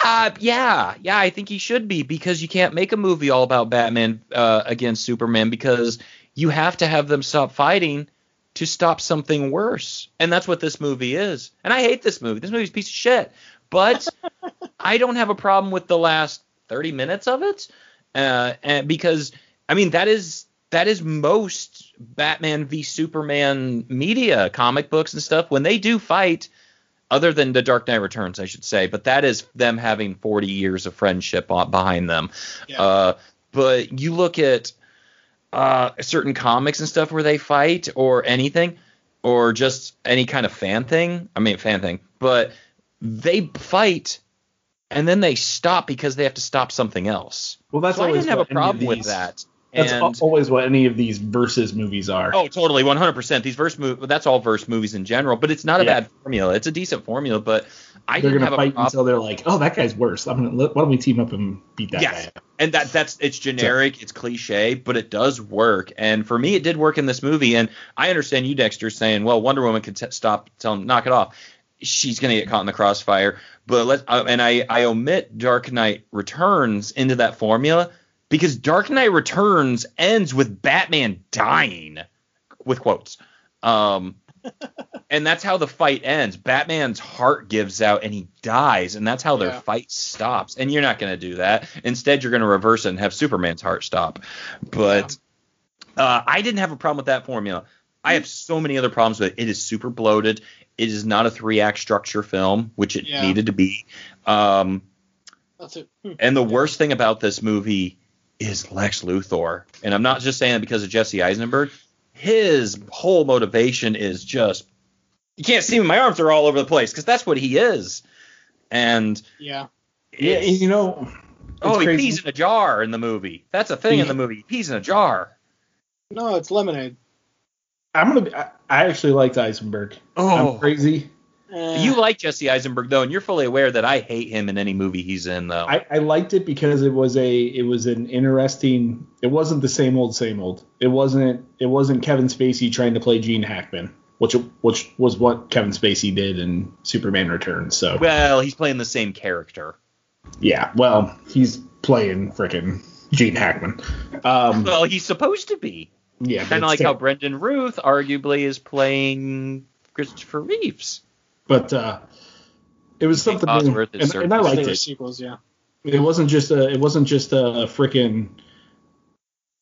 [SPEAKER 2] Uh, yeah, yeah, I think he should be because you can't make a movie all about Batman uh, against Superman because you have to have them stop fighting to stop something worse, and that's what this movie is. And I hate this movie. This movie's a piece of shit, but I don't have a problem with the last 30 minutes of it, uh, and because I mean that is that is most Batman v Superman media, comic books and stuff. When they do fight, other than the Dark Knight Returns, I should say, but that is them having 40 years of friendship behind them.
[SPEAKER 1] Yeah.
[SPEAKER 2] Uh, but you look at uh, certain comics and stuff where they fight or anything, or just any kind of fan thing. I mean, fan thing, but they fight and then they stop because they have to stop something else.
[SPEAKER 3] well, that's
[SPEAKER 2] so I didn't have a
[SPEAKER 3] what any of
[SPEAKER 2] problem with that.
[SPEAKER 3] That's
[SPEAKER 2] and,
[SPEAKER 3] always what any of these versus movies are.
[SPEAKER 2] Oh, totally, 100%. These verse mov that's all verse movies in general, but it's not a
[SPEAKER 3] Yeah.
[SPEAKER 2] bad formula. It's a decent formula, but I
[SPEAKER 3] they're
[SPEAKER 2] didn't
[SPEAKER 3] gonna fight until they're like, oh, that guy's worse. I'm gonna why don't we team up and beat that
[SPEAKER 2] Yes.
[SPEAKER 3] guy? up?
[SPEAKER 2] and that that's it's generic, it's cliche, but it does work. And for me, it did work in this movie. And I understand you, Dexter, saying, "Well, Wonder Woman could t- stop, tell him, knock it off." She's gonna get caught in the crossfire. But let uh, and I I omit Dark Knight Returns into that formula because Dark Knight Returns ends with Batman dying, with quotes. Um, and that's how the fight ends. Batman's heart gives out and he dies, and that's how their
[SPEAKER 1] Yeah.
[SPEAKER 2] fight stops. And you're not going to do that. Instead, you're going to reverse it and have Superman's heart stop. But uh, I didn't have a problem with that formula. I have so many other problems with it. It is super bloated. It is not a three act structure film, which it
[SPEAKER 1] Yeah.
[SPEAKER 2] needed to be. Um,
[SPEAKER 1] That's it. Hmm.
[SPEAKER 2] and the worst thing about this movie is Lex Luthor. And I'm not just saying that because of Jesse Eisenberg. His whole motivation is just you can't see me, my arms are all over the place because that's what he is. And
[SPEAKER 1] Yeah.
[SPEAKER 3] Yeah, you know.
[SPEAKER 2] oh,
[SPEAKER 3] it's
[SPEAKER 2] he
[SPEAKER 3] crazy.
[SPEAKER 2] pees in a jar in the movie. That's a thing in the movie. He pees in a jar.
[SPEAKER 1] No, it's lemonade.
[SPEAKER 3] I'm gonna. Be, I, I actually liked Eisenberg.
[SPEAKER 2] Oh,
[SPEAKER 3] I'm crazy.
[SPEAKER 1] Eh,
[SPEAKER 2] you like Jesse Eisenberg though, and you're fully aware that I hate him in any movie he's in though.
[SPEAKER 3] I, I liked it because it was a it was an interesting. It wasn't the same old same old. It wasn't it wasn't Kevin Spacey trying to play Gene Hackman, which which was what Kevin Spacey did in Superman Returns. So
[SPEAKER 2] well, he's playing the same character.
[SPEAKER 3] yeah, well he's playing frickin' Gene Hackman. Um,
[SPEAKER 2] Well, he's supposed to be.
[SPEAKER 3] yeah,
[SPEAKER 2] Kind of
[SPEAKER 3] but
[SPEAKER 2] like how. Brandon Routh arguably is playing Christopher Reeves.
[SPEAKER 3] But uh, it was something new, and, and I liked it.
[SPEAKER 1] sequels, yeah.
[SPEAKER 3] It wasn't just a. It wasn't just a freaking.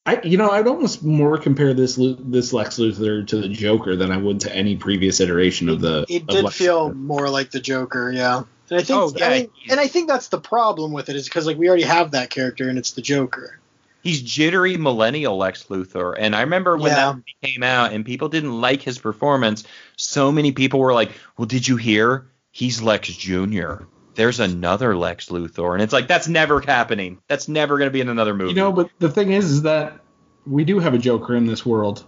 [SPEAKER 3] I you know I'd almost more compare this this Lex Luthor to the Joker than I would to any previous iteration of the.
[SPEAKER 1] It
[SPEAKER 3] of
[SPEAKER 1] did
[SPEAKER 3] Lex
[SPEAKER 1] feel
[SPEAKER 3] Luthor.
[SPEAKER 1] more like the Joker, yeah. And I think,
[SPEAKER 2] Oh, yeah,
[SPEAKER 1] I mean, and I think that's the problem with it is because like we already have that character and it's the Joker.
[SPEAKER 2] He's jittery millennial Lex Luthor, and I remember when
[SPEAKER 1] Yeah.
[SPEAKER 2] that came out and people didn't like his performance. So many people were like, "Well, did you hear? He's Lex Jr. There's another Lex Luthor," and it's like that's never happening. That's never going to be in another movie.
[SPEAKER 3] You know, but the thing is, is that we do have a Joker in this world,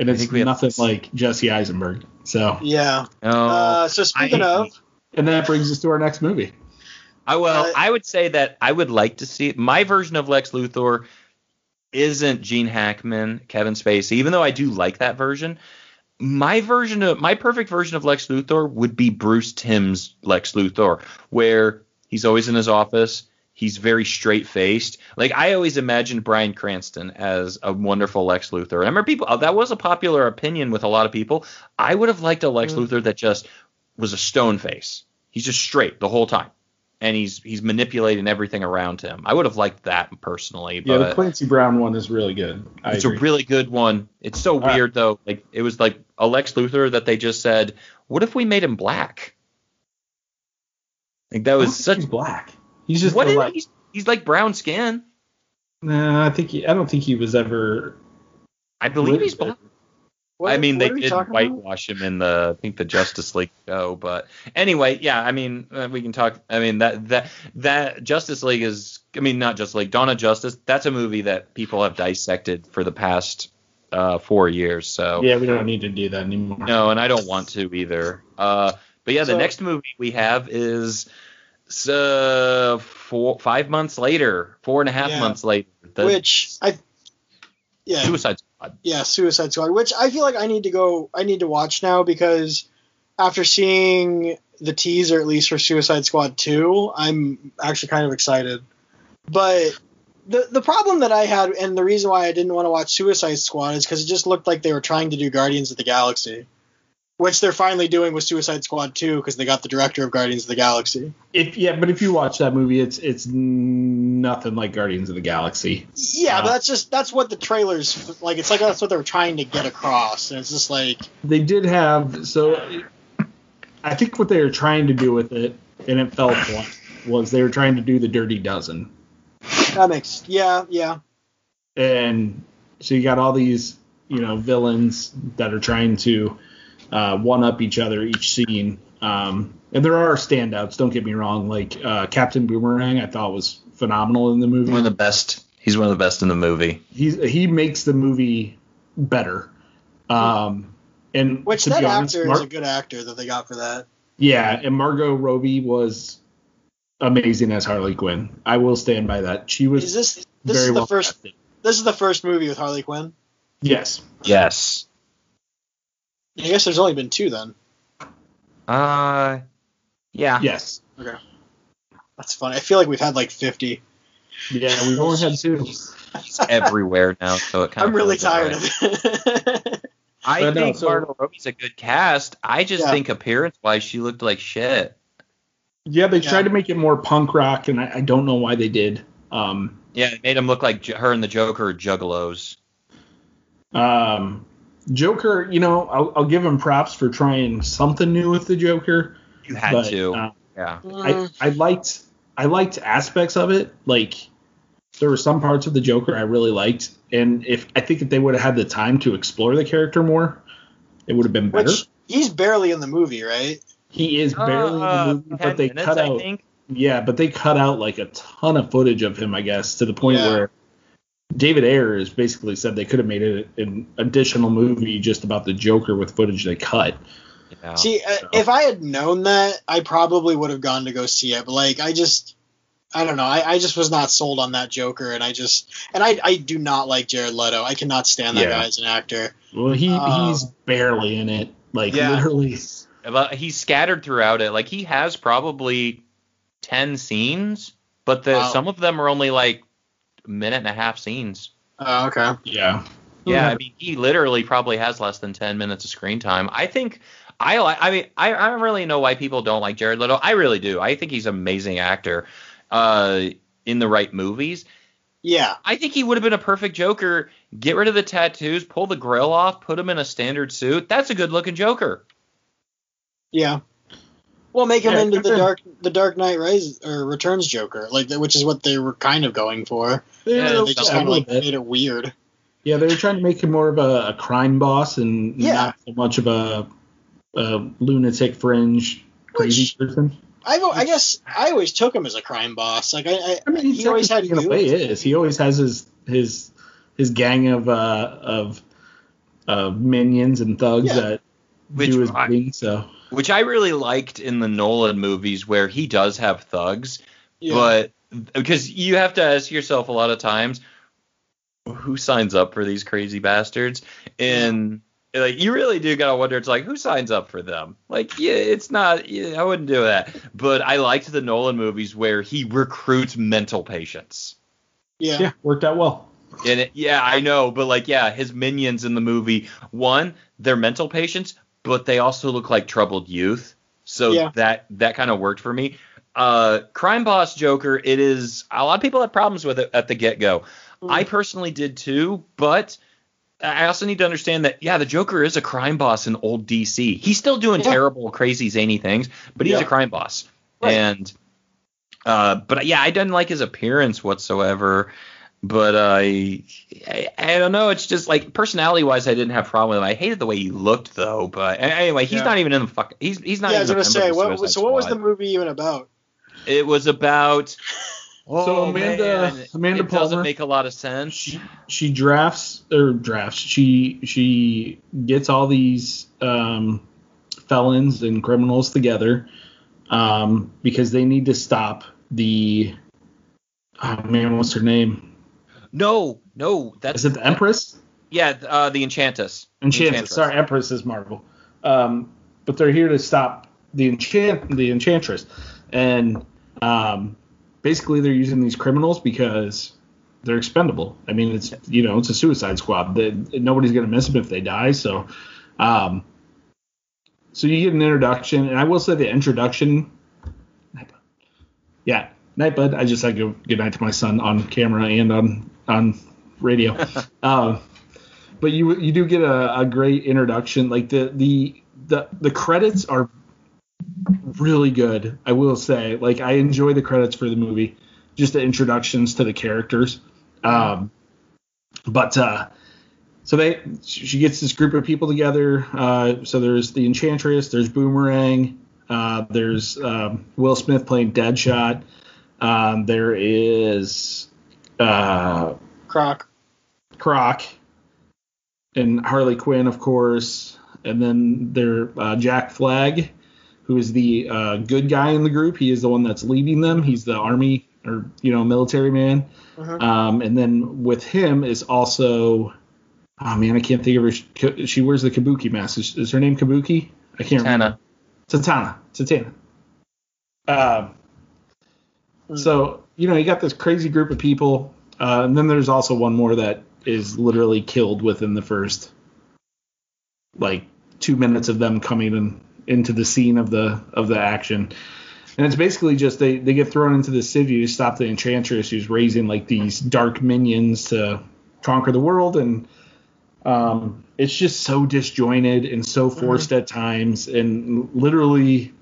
[SPEAKER 3] and it's
[SPEAKER 2] think we have-
[SPEAKER 3] nothing like Jesse Eisenberg. So,
[SPEAKER 1] Yeah.
[SPEAKER 2] No.
[SPEAKER 1] Uh, so speaking
[SPEAKER 2] I-
[SPEAKER 1] of,
[SPEAKER 3] and that brings us to our next movie.
[SPEAKER 2] I well,
[SPEAKER 1] Uh,
[SPEAKER 2] I would say that I would like to see my version of Lex Luthor isn't Gene Hackman, Kevin Spacey, even though I do like that version. My version of my perfect version of Lex Luthor would be Bruce Timm's Lex Luthor, where he's always in his office, he's very straight faced. Like I always imagined Bryan Cranston as a wonderful Lex Luthor. And I remember people that was a popular opinion with a lot of people. I would have liked a Lex
[SPEAKER 1] Mm.
[SPEAKER 2] Luthor that just was a stone face. He's just straight the whole time and he's he's manipulating everything around him. I would have liked that personally,
[SPEAKER 3] Yeah, the Clancy Brown one is really good. I
[SPEAKER 2] it's
[SPEAKER 3] agree.
[SPEAKER 2] a really good one. It's so
[SPEAKER 3] right.
[SPEAKER 2] weird though. Like it was like Alex Lex Luthor that they just said, "What if we made him black?" Like that was such.
[SPEAKER 3] He's black. He's just
[SPEAKER 2] What is
[SPEAKER 3] like.
[SPEAKER 2] he's, he's like brown skin.
[SPEAKER 3] Nah, I think he, I don't think he was ever.
[SPEAKER 2] I believe he's black.
[SPEAKER 1] What,
[SPEAKER 2] I mean, they did
[SPEAKER 1] talking about?
[SPEAKER 2] whitewash him in the I think the Justice League show, but anyway, yeah. I mean, uh, we can talk. I mean that that that Justice League is. I mean, not Justice League. Dawn of Justice. That's a movie that people have dissected for the past uh, four years. So
[SPEAKER 3] Yeah, we don't need to do that anymore.
[SPEAKER 2] no, and I don't want to either. Uh, but yeah, the
[SPEAKER 1] So-
[SPEAKER 2] next movie we have is uh, four five months later, four and a half
[SPEAKER 1] Yeah.
[SPEAKER 2] months later. The
[SPEAKER 1] Which I, yeah,
[SPEAKER 2] Suicide Squad.
[SPEAKER 1] Yeah, Suicide Squad. Which I feel like I need to go. I need to watch now because after seeing the teaser, at least for Suicide Squad two, I'm actually kind of excited. But the the problem that I had, and the reason why I didn't want to watch Suicide Squad, is because it just looked like they were trying to do Guardians of the Galaxy, which they're finally doing with Suicide Squad two because they got the director of Guardians of the Galaxy.
[SPEAKER 3] If yeah, but if you watch that movie, it's it's nothing like Guardians of the Galaxy.
[SPEAKER 1] Yeah,
[SPEAKER 3] Uh,
[SPEAKER 1] but that's just that's what the trailers like. It's like that's what they were trying to get across, and it's just like
[SPEAKER 3] They did have so. I think what they were trying to do with it, and it fell flat, was they were trying to do the Dirty Dozen,
[SPEAKER 1] that makes yeah yeah
[SPEAKER 3] and so you got all these you know villains that are trying to uh, one up each other each scene. Um, and there are standouts. Don't get me wrong. Like uh, Captain Boomerang, I thought was phenomenal in the movie.
[SPEAKER 2] One of the best. He's one of the best in the movie.
[SPEAKER 3] he's he makes the movie better. Um, and
[SPEAKER 1] Which
[SPEAKER 3] to
[SPEAKER 1] that
[SPEAKER 3] be honest,
[SPEAKER 1] actor
[SPEAKER 3] Mar-
[SPEAKER 1] is a good actor that they got for that.
[SPEAKER 3] yeah, and Margot Robbie was amazing as Harley Quinn. I will stand by that. She was
[SPEAKER 1] Is this this
[SPEAKER 3] very
[SPEAKER 1] is the
[SPEAKER 3] well
[SPEAKER 1] first
[SPEAKER 3] casted.
[SPEAKER 1] this is the first movie with Harley Quinn?
[SPEAKER 3] Yes.
[SPEAKER 2] Yes.
[SPEAKER 1] I guess there's only been two then.
[SPEAKER 2] Uh, yeah.
[SPEAKER 3] Yes. Okay.
[SPEAKER 1] That's funny. I feel like we've had like 50.
[SPEAKER 3] Yeah, we've only had two.
[SPEAKER 2] He's everywhere now, so it kind of.
[SPEAKER 1] I'm really tired
[SPEAKER 2] alright.
[SPEAKER 1] of it.
[SPEAKER 2] I
[SPEAKER 3] But no,
[SPEAKER 2] think
[SPEAKER 3] so-
[SPEAKER 2] Margot Robbie's a good cast. I just
[SPEAKER 1] Yeah.
[SPEAKER 2] think appearance-wise, she looked like shit.
[SPEAKER 3] Yeah, they
[SPEAKER 1] Yeah.
[SPEAKER 3] tried to make it more punk rock, and I, I don't know why they did. Um,
[SPEAKER 2] Yeah, it made him look like J- her and the Joker are juggalos.
[SPEAKER 3] um, Joker, you know, I'll, I'll give him props for trying something new with the Joker.
[SPEAKER 2] You had
[SPEAKER 3] but,
[SPEAKER 2] to.
[SPEAKER 3] uh,
[SPEAKER 2] yeah.
[SPEAKER 3] I, I liked I liked aspects of it. Like there were some parts of the Joker I really liked, and if I think if they would have had the time to explore the character more, it would have been better.
[SPEAKER 1] Which he's barely in the movie, right?
[SPEAKER 3] he is barely
[SPEAKER 2] Uh,
[SPEAKER 3] in the movie,
[SPEAKER 2] 10
[SPEAKER 3] but they
[SPEAKER 2] minutes,
[SPEAKER 3] cut
[SPEAKER 2] I
[SPEAKER 3] out
[SPEAKER 2] think.
[SPEAKER 3] yeah, but they cut out like a ton of footage of him, I guess, to the point
[SPEAKER 1] Yeah.
[SPEAKER 3] where David Ayer has basically said they could have made it an additional movie just about the Joker with footage they cut.
[SPEAKER 2] Yeah.
[SPEAKER 1] See, uh,
[SPEAKER 3] so.
[SPEAKER 1] if I had known that, I probably would have gone to go see it. But like, I just, I don't know. I, I just was not sold on that Joker, and I just, and I, I do not like Jared Leto. I cannot stand that
[SPEAKER 3] Yeah.
[SPEAKER 1] guy as an actor.
[SPEAKER 3] Well, he
[SPEAKER 1] Uh,
[SPEAKER 3] he's barely in it, like
[SPEAKER 1] Yeah.
[SPEAKER 3] literally.
[SPEAKER 2] But he's scattered throughout it. Like he has probably ten scenes, but the
[SPEAKER 1] Wow.
[SPEAKER 2] some of them are only like a minute and a half scenes.
[SPEAKER 1] Oh, okay.
[SPEAKER 3] Yeah.
[SPEAKER 2] Yeah, I mean he literally probably has less than ten minutes of screen time. I think I like. I mean, I, I don't really know why people don't like Jared Leto. I really do. I think he's an amazing actor. Uh, in the right movies.
[SPEAKER 1] Yeah.
[SPEAKER 2] I think he would have been a perfect Joker. Get rid of the tattoos, pull the grill off, put him in a standard suit. That's a good looking Joker.
[SPEAKER 1] Yeah. Well, make him
[SPEAKER 3] Yeah,
[SPEAKER 1] into the
[SPEAKER 3] sure.
[SPEAKER 1] dark, the Dark Knight Rises or Returns Joker, like which is what they were kind of going for.
[SPEAKER 2] Yeah,
[SPEAKER 1] they just kind of like
[SPEAKER 3] bit.
[SPEAKER 1] made it weird.
[SPEAKER 3] Yeah, they were trying to make him more of a, a crime boss and
[SPEAKER 1] Yeah.
[SPEAKER 3] not so much of a, a lunatic fringe crazy
[SPEAKER 1] Which-
[SPEAKER 3] person.
[SPEAKER 1] I, I guess I always took him as a crime boss. Like I, I,
[SPEAKER 3] I mean,
[SPEAKER 1] he always had
[SPEAKER 3] in a way is. He always has his his his gang of uh of uh minions and thugs
[SPEAKER 1] Yeah.
[SPEAKER 3] that
[SPEAKER 2] Which
[SPEAKER 3] do his
[SPEAKER 2] I-
[SPEAKER 3] bidding. So
[SPEAKER 2] Which I really liked in the Nolan movies where he does have thugs,
[SPEAKER 1] Yeah.
[SPEAKER 2] but because you have to ask yourself a lot of times who signs up for these crazy bastards? And like you really do gotta wonder it's like who signs up for them? Like yeah it's not yeah, i wouldn't do that. But i liked the nolan movies where he recruits mental patients.
[SPEAKER 1] Yeah,
[SPEAKER 3] yeah, worked out well.
[SPEAKER 2] and it, yeah i know but like yeah his minions in the movie one they're mental patients but they also look like troubled youth so
[SPEAKER 1] Yeah.
[SPEAKER 2] that that kind of worked for me uh crime boss joker it is a lot of people had problems with it at the get-go
[SPEAKER 1] Mm.
[SPEAKER 2] i personally did too but i also need to understand that yeah the joker is a crime boss in old dc he's still doing
[SPEAKER 1] Yeah.
[SPEAKER 2] terrible crazy zany things but he's
[SPEAKER 1] Yeah.
[SPEAKER 2] a crime boss
[SPEAKER 1] Right.
[SPEAKER 2] and uh but yeah i didn't like his appearance whatsoever but uh, I, I I don't know. It's just like personality wise, I didn't have a problem with him. I hated the way he looked though. But anyway, he's
[SPEAKER 1] Yeah.
[SPEAKER 2] not even in the fuck. He's he's not.
[SPEAKER 1] yeah. I was gonna say, what, so what was the movie even about?
[SPEAKER 2] It was about.
[SPEAKER 3] So
[SPEAKER 2] Oh,
[SPEAKER 3] Amanda-
[SPEAKER 2] man,
[SPEAKER 3] Amanda
[SPEAKER 2] it doesn't make a lot of sense.
[SPEAKER 3] She she drafts or drafts. She she gets all these um, felons and criminals together um, because they need to stop the. Oh man, what's her name?
[SPEAKER 2] No, no, that's
[SPEAKER 3] Is it the Empress?
[SPEAKER 2] yeah, uh, the Enchantress.
[SPEAKER 3] Enchantress. Sorry, Empress is Marvel. Um, but they're here to stop the enchant the Enchantress, and um, basically they're using these criminals because they're expendable. I mean, it's you know it's a Suicide Squad. They, nobody's gonna miss them if they die. So, um, so you get an introduction, and I will say the introduction. Yeah, night, bud. I just said good, good night to my son on camera and on on radio. um, but you you do get a, a great introduction. Like the the the the credits are really good. I will say, like I enjoy the credits for the movie, just the introductions to the characters. Um, but uh, so they she gets this group of people together. Uh, so there's the Enchantress, there's Boomerang, uh, there's um, Will Smith playing Deadshot. Um, there is uh,
[SPEAKER 1] Croc.
[SPEAKER 3] Croc and Harley Quinn, of course, and then there uh, Jack Flag, who is the uh, good guy in the group. He is the one that's leading them. He's the army or you know military man.
[SPEAKER 1] Mhm.
[SPEAKER 3] Um, and then with him is also, oh man, I can't think of her. She, she wears the Kabuki mask. Is, is her name Kabuki? I can't remember.
[SPEAKER 2] Tana.
[SPEAKER 3] Katana. Katana. Um,
[SPEAKER 1] Hmm.
[SPEAKER 3] so you know you got this crazy group of people, uh, and then there's also one more that is literally killed within the first like two minutes of them coming in, into the scene of the of the action. And it's basically just they, they get thrown into the city to stop the enchantress who's raising like these dark minions to conquer the world. And um, it's just so disjointed and so forced at times. And literally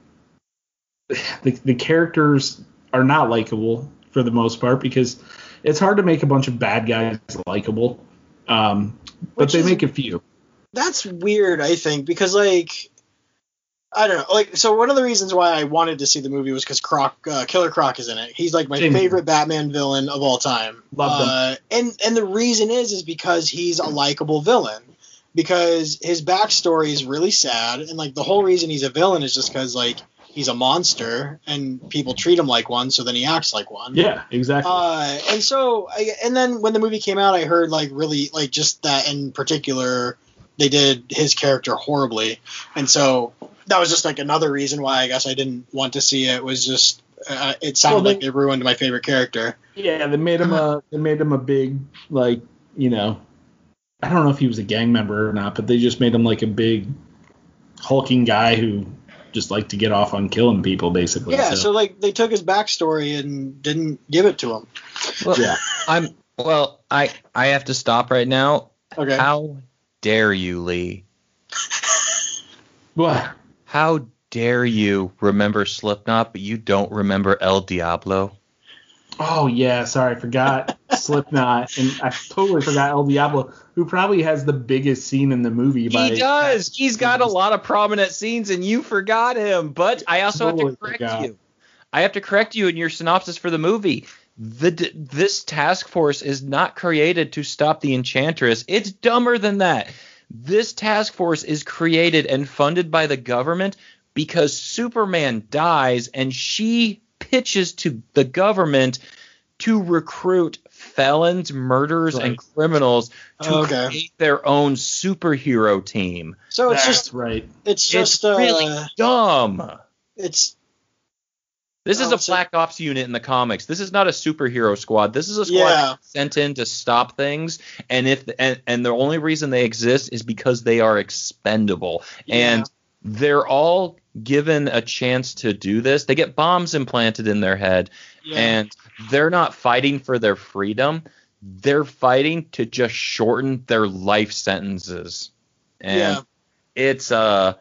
[SPEAKER 3] the, the characters are not likable for the most part because it's hard to make a bunch of bad guys likable um, but
[SPEAKER 1] Which
[SPEAKER 3] they
[SPEAKER 1] is-
[SPEAKER 3] make a few
[SPEAKER 1] That's weird, I think, because like I don't know, like so one of the reasons why I wanted to see the movie was because Croc, uh, Killer Croc is in it. He's like my favorite Batman villain of all time.
[SPEAKER 3] Loved him.
[SPEAKER 1] uh, and and the reason is is because he's a likable villain. Because his backstory is really sad, and like the whole reason he's a villain is just because like he's a monster and people treat him like one, so then he acts like one.
[SPEAKER 3] yeah exactly
[SPEAKER 1] Uh, and so, I, and then when the movie came out, I heard like really like just that in particular, they did his character horribly, and so that was just like another reason why I guess I didn't want to see it. Was just uh, it sounded
[SPEAKER 3] Well, they-
[SPEAKER 1] like they ruined my favorite character.
[SPEAKER 3] Yeah, they made him a they made him a big like you know I don't know if he was a gang member or not, but they just made him like a big hulking guy who just liked to get off on killing people, basically.
[SPEAKER 1] Yeah, so. like they took his backstory and didn't give it to him.
[SPEAKER 2] Well,
[SPEAKER 3] Yeah.
[SPEAKER 2] I'm well. I I have to stop right now.
[SPEAKER 1] Okay.
[SPEAKER 2] How dare you, Lee?
[SPEAKER 3] What?
[SPEAKER 2] How dare you remember Slipknot, but you don't remember El Diablo?
[SPEAKER 3] Oh yeah, sorry, I forgot Slipknot, and I totally forgot El Diablo, who probably has the biggest scene in the movie. by
[SPEAKER 2] He does. He's got a lot of prominent scenes, and you forgot him. But I also have to correct
[SPEAKER 3] forgot.
[SPEAKER 2] you. I have to correct you in your synopsis for the movie. The this task force is not created to stop the Enchantress. It's dumber than that. This task force is created and funded by the government because Superman dies, and she pitches to the government to recruit felons, murderers, and criminals to
[SPEAKER 1] Okay.
[SPEAKER 2] create their own superhero team.
[SPEAKER 1] So it's
[SPEAKER 3] That's
[SPEAKER 1] just
[SPEAKER 3] right.
[SPEAKER 1] it's just
[SPEAKER 2] it's
[SPEAKER 1] uh
[SPEAKER 2] really dumb.
[SPEAKER 1] it's
[SPEAKER 2] This is
[SPEAKER 1] Oh,
[SPEAKER 2] a
[SPEAKER 1] so-
[SPEAKER 2] black ops unit in the comics. This is not a superhero squad. This is a squad
[SPEAKER 1] Yeah.
[SPEAKER 2] sent in to stop things, and if and, and the only reason they exist is because they are expendable, and they're all given a chance to do this. They get bombs implanted in their head,
[SPEAKER 1] yeah.
[SPEAKER 2] and they're not fighting for their freedom. They're fighting to just shorten their life sentences, and
[SPEAKER 1] yeah.
[SPEAKER 2] it's uh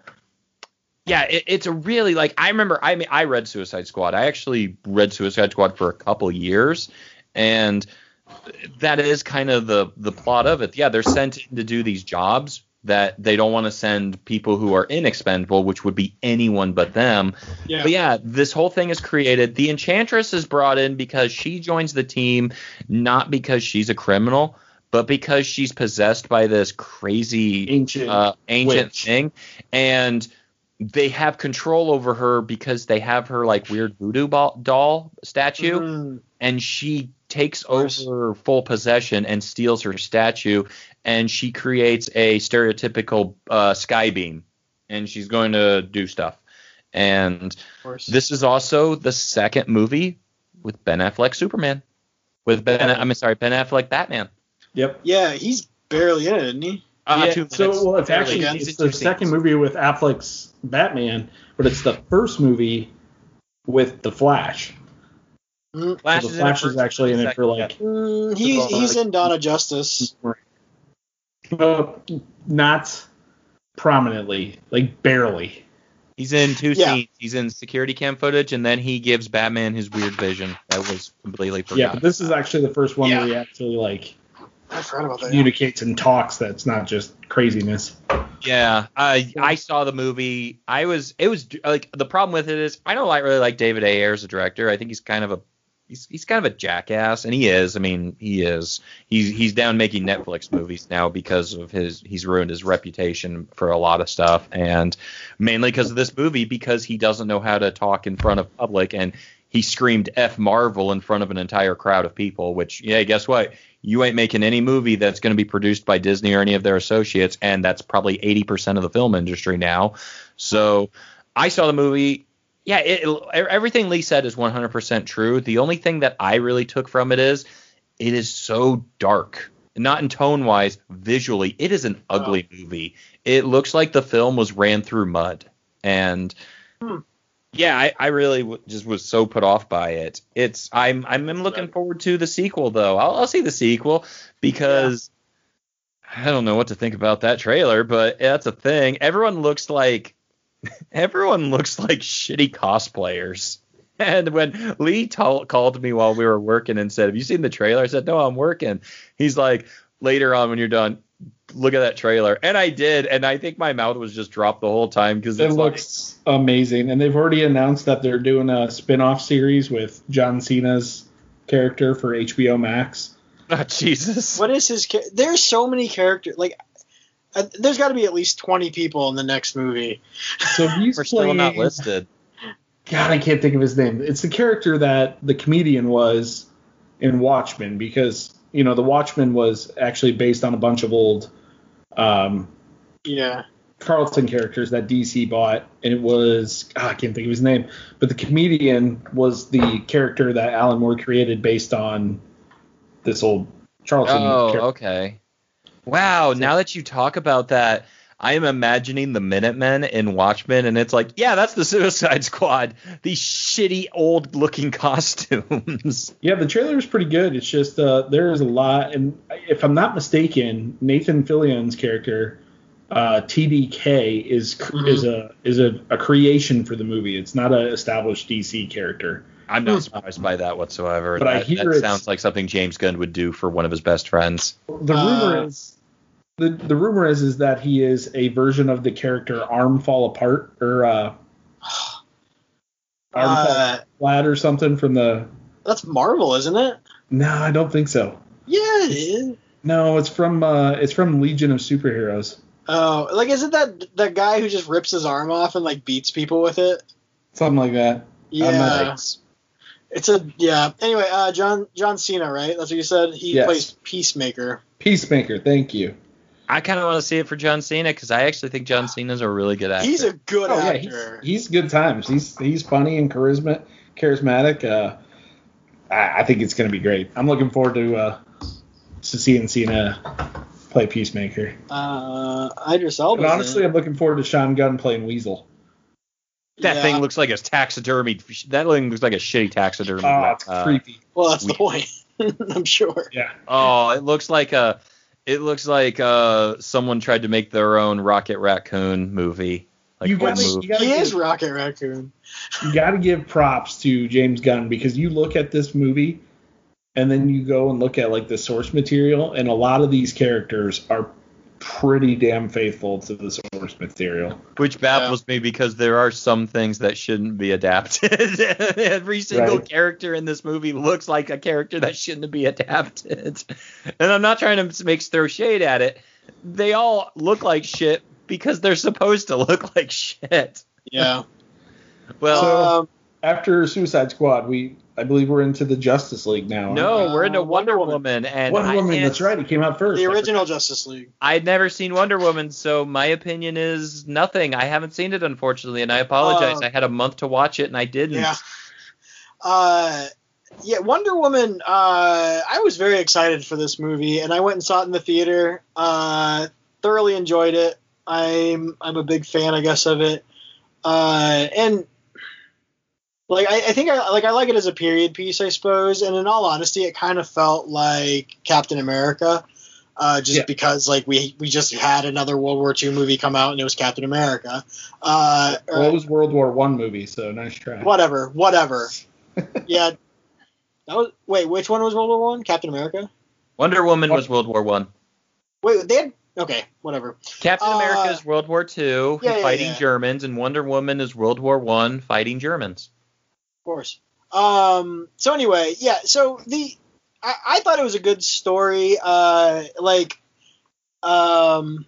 [SPEAKER 2] yeah it, it's a really like i remember i mean i read suicide squad i actually read suicide squad for a couple years and that is kind of the the plot of it yeah they're sent in to do these jobs that they don't want to send people who are inexpendable which would be anyone but them
[SPEAKER 1] Yeah.
[SPEAKER 2] but yeah, this whole thing is created. The Enchantress is brought in because she joins the team, not because she's a criminal, but because she's possessed by this crazy
[SPEAKER 3] Ancient
[SPEAKER 2] uh, ancient
[SPEAKER 3] witch.
[SPEAKER 2] thing, and they have control over her because they have her like weird voodoo ball, doll statue,
[SPEAKER 1] Mhm.
[SPEAKER 2] and she takes over full possession and steals her statue, and she creates a stereotypical uh, sky beam, and she's going to do stuff. And this is also the second movie with Ben Affleck Superman. With Ben,
[SPEAKER 3] Yeah.
[SPEAKER 2] I'm sorry, Ben Affleck Batman.
[SPEAKER 3] Yep.
[SPEAKER 1] yeah, he's barely in it, isn't he?
[SPEAKER 2] Uh,
[SPEAKER 3] yeah,
[SPEAKER 2] two
[SPEAKER 3] so well, it's actually
[SPEAKER 1] again.
[SPEAKER 2] He's
[SPEAKER 3] it's the second
[SPEAKER 2] scenes.
[SPEAKER 3] movie with Affleck's Batman, but it's the first movie with the Flash.
[SPEAKER 1] Mm,
[SPEAKER 2] Flash
[SPEAKER 3] so the
[SPEAKER 2] in
[SPEAKER 3] Flash is
[SPEAKER 2] first,
[SPEAKER 3] actually in it for like
[SPEAKER 1] mm, he's he's
[SPEAKER 3] like-
[SPEAKER 1] in Dawn of Justice.
[SPEAKER 3] Uh, not prominently, like barely.
[SPEAKER 2] He's in two
[SPEAKER 1] Yeah.
[SPEAKER 2] scenes. He's in security cam footage, and then he gives Batman his weird vision. That was completely forgotten.
[SPEAKER 3] Yeah, but this is actually the first one
[SPEAKER 1] Yeah.
[SPEAKER 3] where he actually like
[SPEAKER 1] I forgot about that.
[SPEAKER 3] communicates and talks. That's not just craziness.
[SPEAKER 2] Yeah, I I saw the movie. I was it was like the problem with it is I don't like really like David Ayer as a director. I think he's kind of a he's he's kind of a jackass, and he is. I mean, he is. He's he's down making Netflix movies now because of his he's ruined his reputation for a lot of stuff, and mainly because of this movie because he doesn't know how to talk in front of public and. He screamed F Marvel in front of an entire crowd of people, which, yeah, guess what? You ain't making any movie that's going to be produced by Disney or any of their associates, and that's probably 80% of the film industry now. So I saw the movie. Yeah, it, everything Lee said is 100% true. The only thing that I really took from it is it is so dark. Not in tone wise, visually, it is an ugly movie. It looks like the film was ran through mud. And
[SPEAKER 1] Hmm.
[SPEAKER 2] yeah, I, I really w- just was so put off by it. It's I'm I'm, I'm looking forward to the sequel though. I'll, I'll see the sequel because I don't know what to think about that trailer, but that's a thing. Everyone looks like everyone looks like shitty cosplayers. And when Lee t- called me while we were working and said, "Have you seen the trailer?" I said, "No, I'm working." He's like, "Later on when you're done, look at that trailer." And I did, and I think my mouth was just dropped the whole time because
[SPEAKER 3] It
[SPEAKER 2] it's like,
[SPEAKER 3] looks amazing, and they've already announced that they're doing a spin-off series with John Cena's character for HBO Max.
[SPEAKER 2] oh, Jesus.
[SPEAKER 1] What is his? Cha- there's so many characters. Like, uh, there's got to be at least 20 people in the next movie.
[SPEAKER 3] So he's
[SPEAKER 2] We're still not listed.
[SPEAKER 3] God, I can't think of his name. It's the character that the comedian was in Watchmen because you know the Watchmen was actually based on a bunch of old um,
[SPEAKER 1] Yeah.
[SPEAKER 3] Charlton characters that DC bought, and it was I can't think of his name, but the comedian was the character that Alan Moore created based on this old Charlton.
[SPEAKER 2] Oh,
[SPEAKER 3] character.
[SPEAKER 2] okay. Wow. Now that you talk about that, I am imagining the Minutemen in Watchmen, and it's like, yeah, that's the Suicide Squad. These shitty old looking costumes.
[SPEAKER 3] Yeah, the trailer is pretty good. It's just uh, there is a lot, and if I'm not mistaken, Nathan Fillion's character, uh, TDK, is
[SPEAKER 1] Mhm.
[SPEAKER 3] is a is a, a creation for the movie. It's not an established DC character.
[SPEAKER 2] I'm not surprised by that whatsoever.
[SPEAKER 3] But I hear
[SPEAKER 2] that sounds like something James Gunn would do for one of his best friends.
[SPEAKER 3] The rumor
[SPEAKER 1] Uh,
[SPEAKER 3] is the the rumor is is that he is a version of the character Arm Fall Apart or uh, Arm
[SPEAKER 1] Uh,
[SPEAKER 3] Fall Flat or something from the.
[SPEAKER 1] That's Marvel, isn't it?
[SPEAKER 3] No, I don't think so.
[SPEAKER 1] Yeah, it is.
[SPEAKER 3] No, it's from uh, it's from Legion of Superheroes.
[SPEAKER 1] Oh, like isn't that that guy who just rips his arm off and like beats people with it?
[SPEAKER 3] Something like that.
[SPEAKER 1] Yeah.
[SPEAKER 3] I'm not-
[SPEAKER 1] It's a yeah. Anyway, uh, John John Cena, right? That's what you said. He
[SPEAKER 3] Yes.
[SPEAKER 1] plays Peacemaker.
[SPEAKER 3] Peacemaker. Thank you.
[SPEAKER 2] I kind of want to see it for John Cena because I actually think John Cena's a really good actor.
[SPEAKER 1] He's a good
[SPEAKER 3] Oh yeah, he's, he's good times. He's he's funny and charisma, charismatic. Uh, I, I think it's gonna be great. I'm looking forward to uh, to seeing Cena play Peacemaker.
[SPEAKER 1] uh, Idris Elba.
[SPEAKER 3] And honestly, I'm looking forward to Sean Gunn playing Weasel.
[SPEAKER 2] That
[SPEAKER 1] yeah.
[SPEAKER 2] thing looks like a taxidermy. That thing looks like a shitty taxidermy.
[SPEAKER 3] Oh, it's
[SPEAKER 2] uh,
[SPEAKER 3] creepy.
[SPEAKER 1] well, that's the point. I'm sure.
[SPEAKER 3] Yeah.
[SPEAKER 2] Oh, it looks like a. It looks like uh someone tried to make their own Rocket Raccoon movie. Like
[SPEAKER 3] You gotta-
[SPEAKER 2] movie.
[SPEAKER 3] you gotta
[SPEAKER 1] He
[SPEAKER 3] give-
[SPEAKER 1] is Rocket Raccoon.
[SPEAKER 3] you got to give props to James Gunn because you look at this movie and then you go and look at like the source material and a lot of these characters are pretty damn faithful to the source material.
[SPEAKER 2] Which baffles me because there are some things that shouldn't be adapted. Every single
[SPEAKER 3] Right.
[SPEAKER 2] character in this movie looks like a character that shouldn't be adapted. And I'm not trying to make throw shade at it. They all look like shit because they're supposed to look like shit.
[SPEAKER 1] Yeah.
[SPEAKER 2] Well,
[SPEAKER 3] So-
[SPEAKER 1] um,
[SPEAKER 3] After Suicide Squad, we I believe we're into the Justice League now.
[SPEAKER 2] no,
[SPEAKER 1] uh,
[SPEAKER 2] we're into
[SPEAKER 1] Wonder
[SPEAKER 2] Wonder,
[SPEAKER 1] Woman.
[SPEAKER 2] Woman, and
[SPEAKER 3] we? Wonder
[SPEAKER 2] I
[SPEAKER 3] Woman. That's right. It came out first.
[SPEAKER 1] the original Justice League.
[SPEAKER 2] I'd never seen Wonder Woman, so my opinion is nothing. I haven't seen it, unfortunately, and I apologize.
[SPEAKER 1] Uh,
[SPEAKER 2] I had a month to watch it, and I didn't.
[SPEAKER 1] Yeah. Uh, yeah, Wonder Woman. Uh, I was very excited for this movie, and I went and saw it in the theater. Uh, thoroughly enjoyed it. I'm I'm a big fan, I guess, of it. Uh, and like I, I think I like I like it as a period piece, I suppose. And in all honesty, it kind of felt like Captain America. Uh, just
[SPEAKER 3] Yeah.
[SPEAKER 1] because like we we just had another World War II movie come out and it was Captain America. Uh, or-
[SPEAKER 3] it was World War One movie, so nice try.
[SPEAKER 1] whatever, whatever. yeah, that was. Wait, which one was World War One? Captain America.
[SPEAKER 2] Wonder Woman was World War One.
[SPEAKER 1] Wait, they had. Okay, whatever.
[SPEAKER 2] Captain
[SPEAKER 1] Uh,
[SPEAKER 2] America is World War Two,
[SPEAKER 1] yeah, yeah,
[SPEAKER 2] fighting
[SPEAKER 1] yeah.
[SPEAKER 2] Germans, and Wonder Woman is World War One, fighting Germans.
[SPEAKER 1] Of course. Um. So anyway, yeah. So the I, I thought it was a good story. Uh, like, um,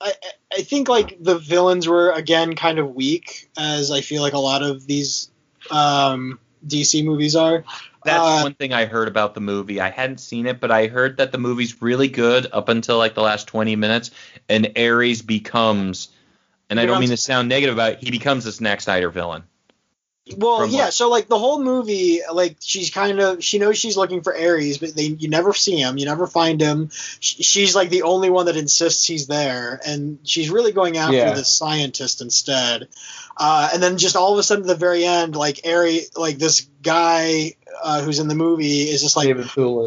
[SPEAKER 1] I I- I think like the villains were again kind of weak, as I feel like a lot of these um DC movies are.
[SPEAKER 2] That's
[SPEAKER 1] Uh,
[SPEAKER 2] one thing I heard about the movie. I hadn't seen it, but I heard that the movie's really good up until like the last 20 minutes, and Ares becomes, and I don't mean to sound negative about it, he becomes this Zack Snyder villain.
[SPEAKER 1] Well, yeah.
[SPEAKER 2] what?
[SPEAKER 1] So like the whole movie, like she's kind of she knows she's looking for Ares, but they you never see him, you never find him. Sh- She's like the only one that insists he's there, and she's really going after
[SPEAKER 3] Yeah.
[SPEAKER 1] this scientist instead. Uh, and then just all of a sudden, at the very end, like Ares, like this guy uh, who's in the movie is just like,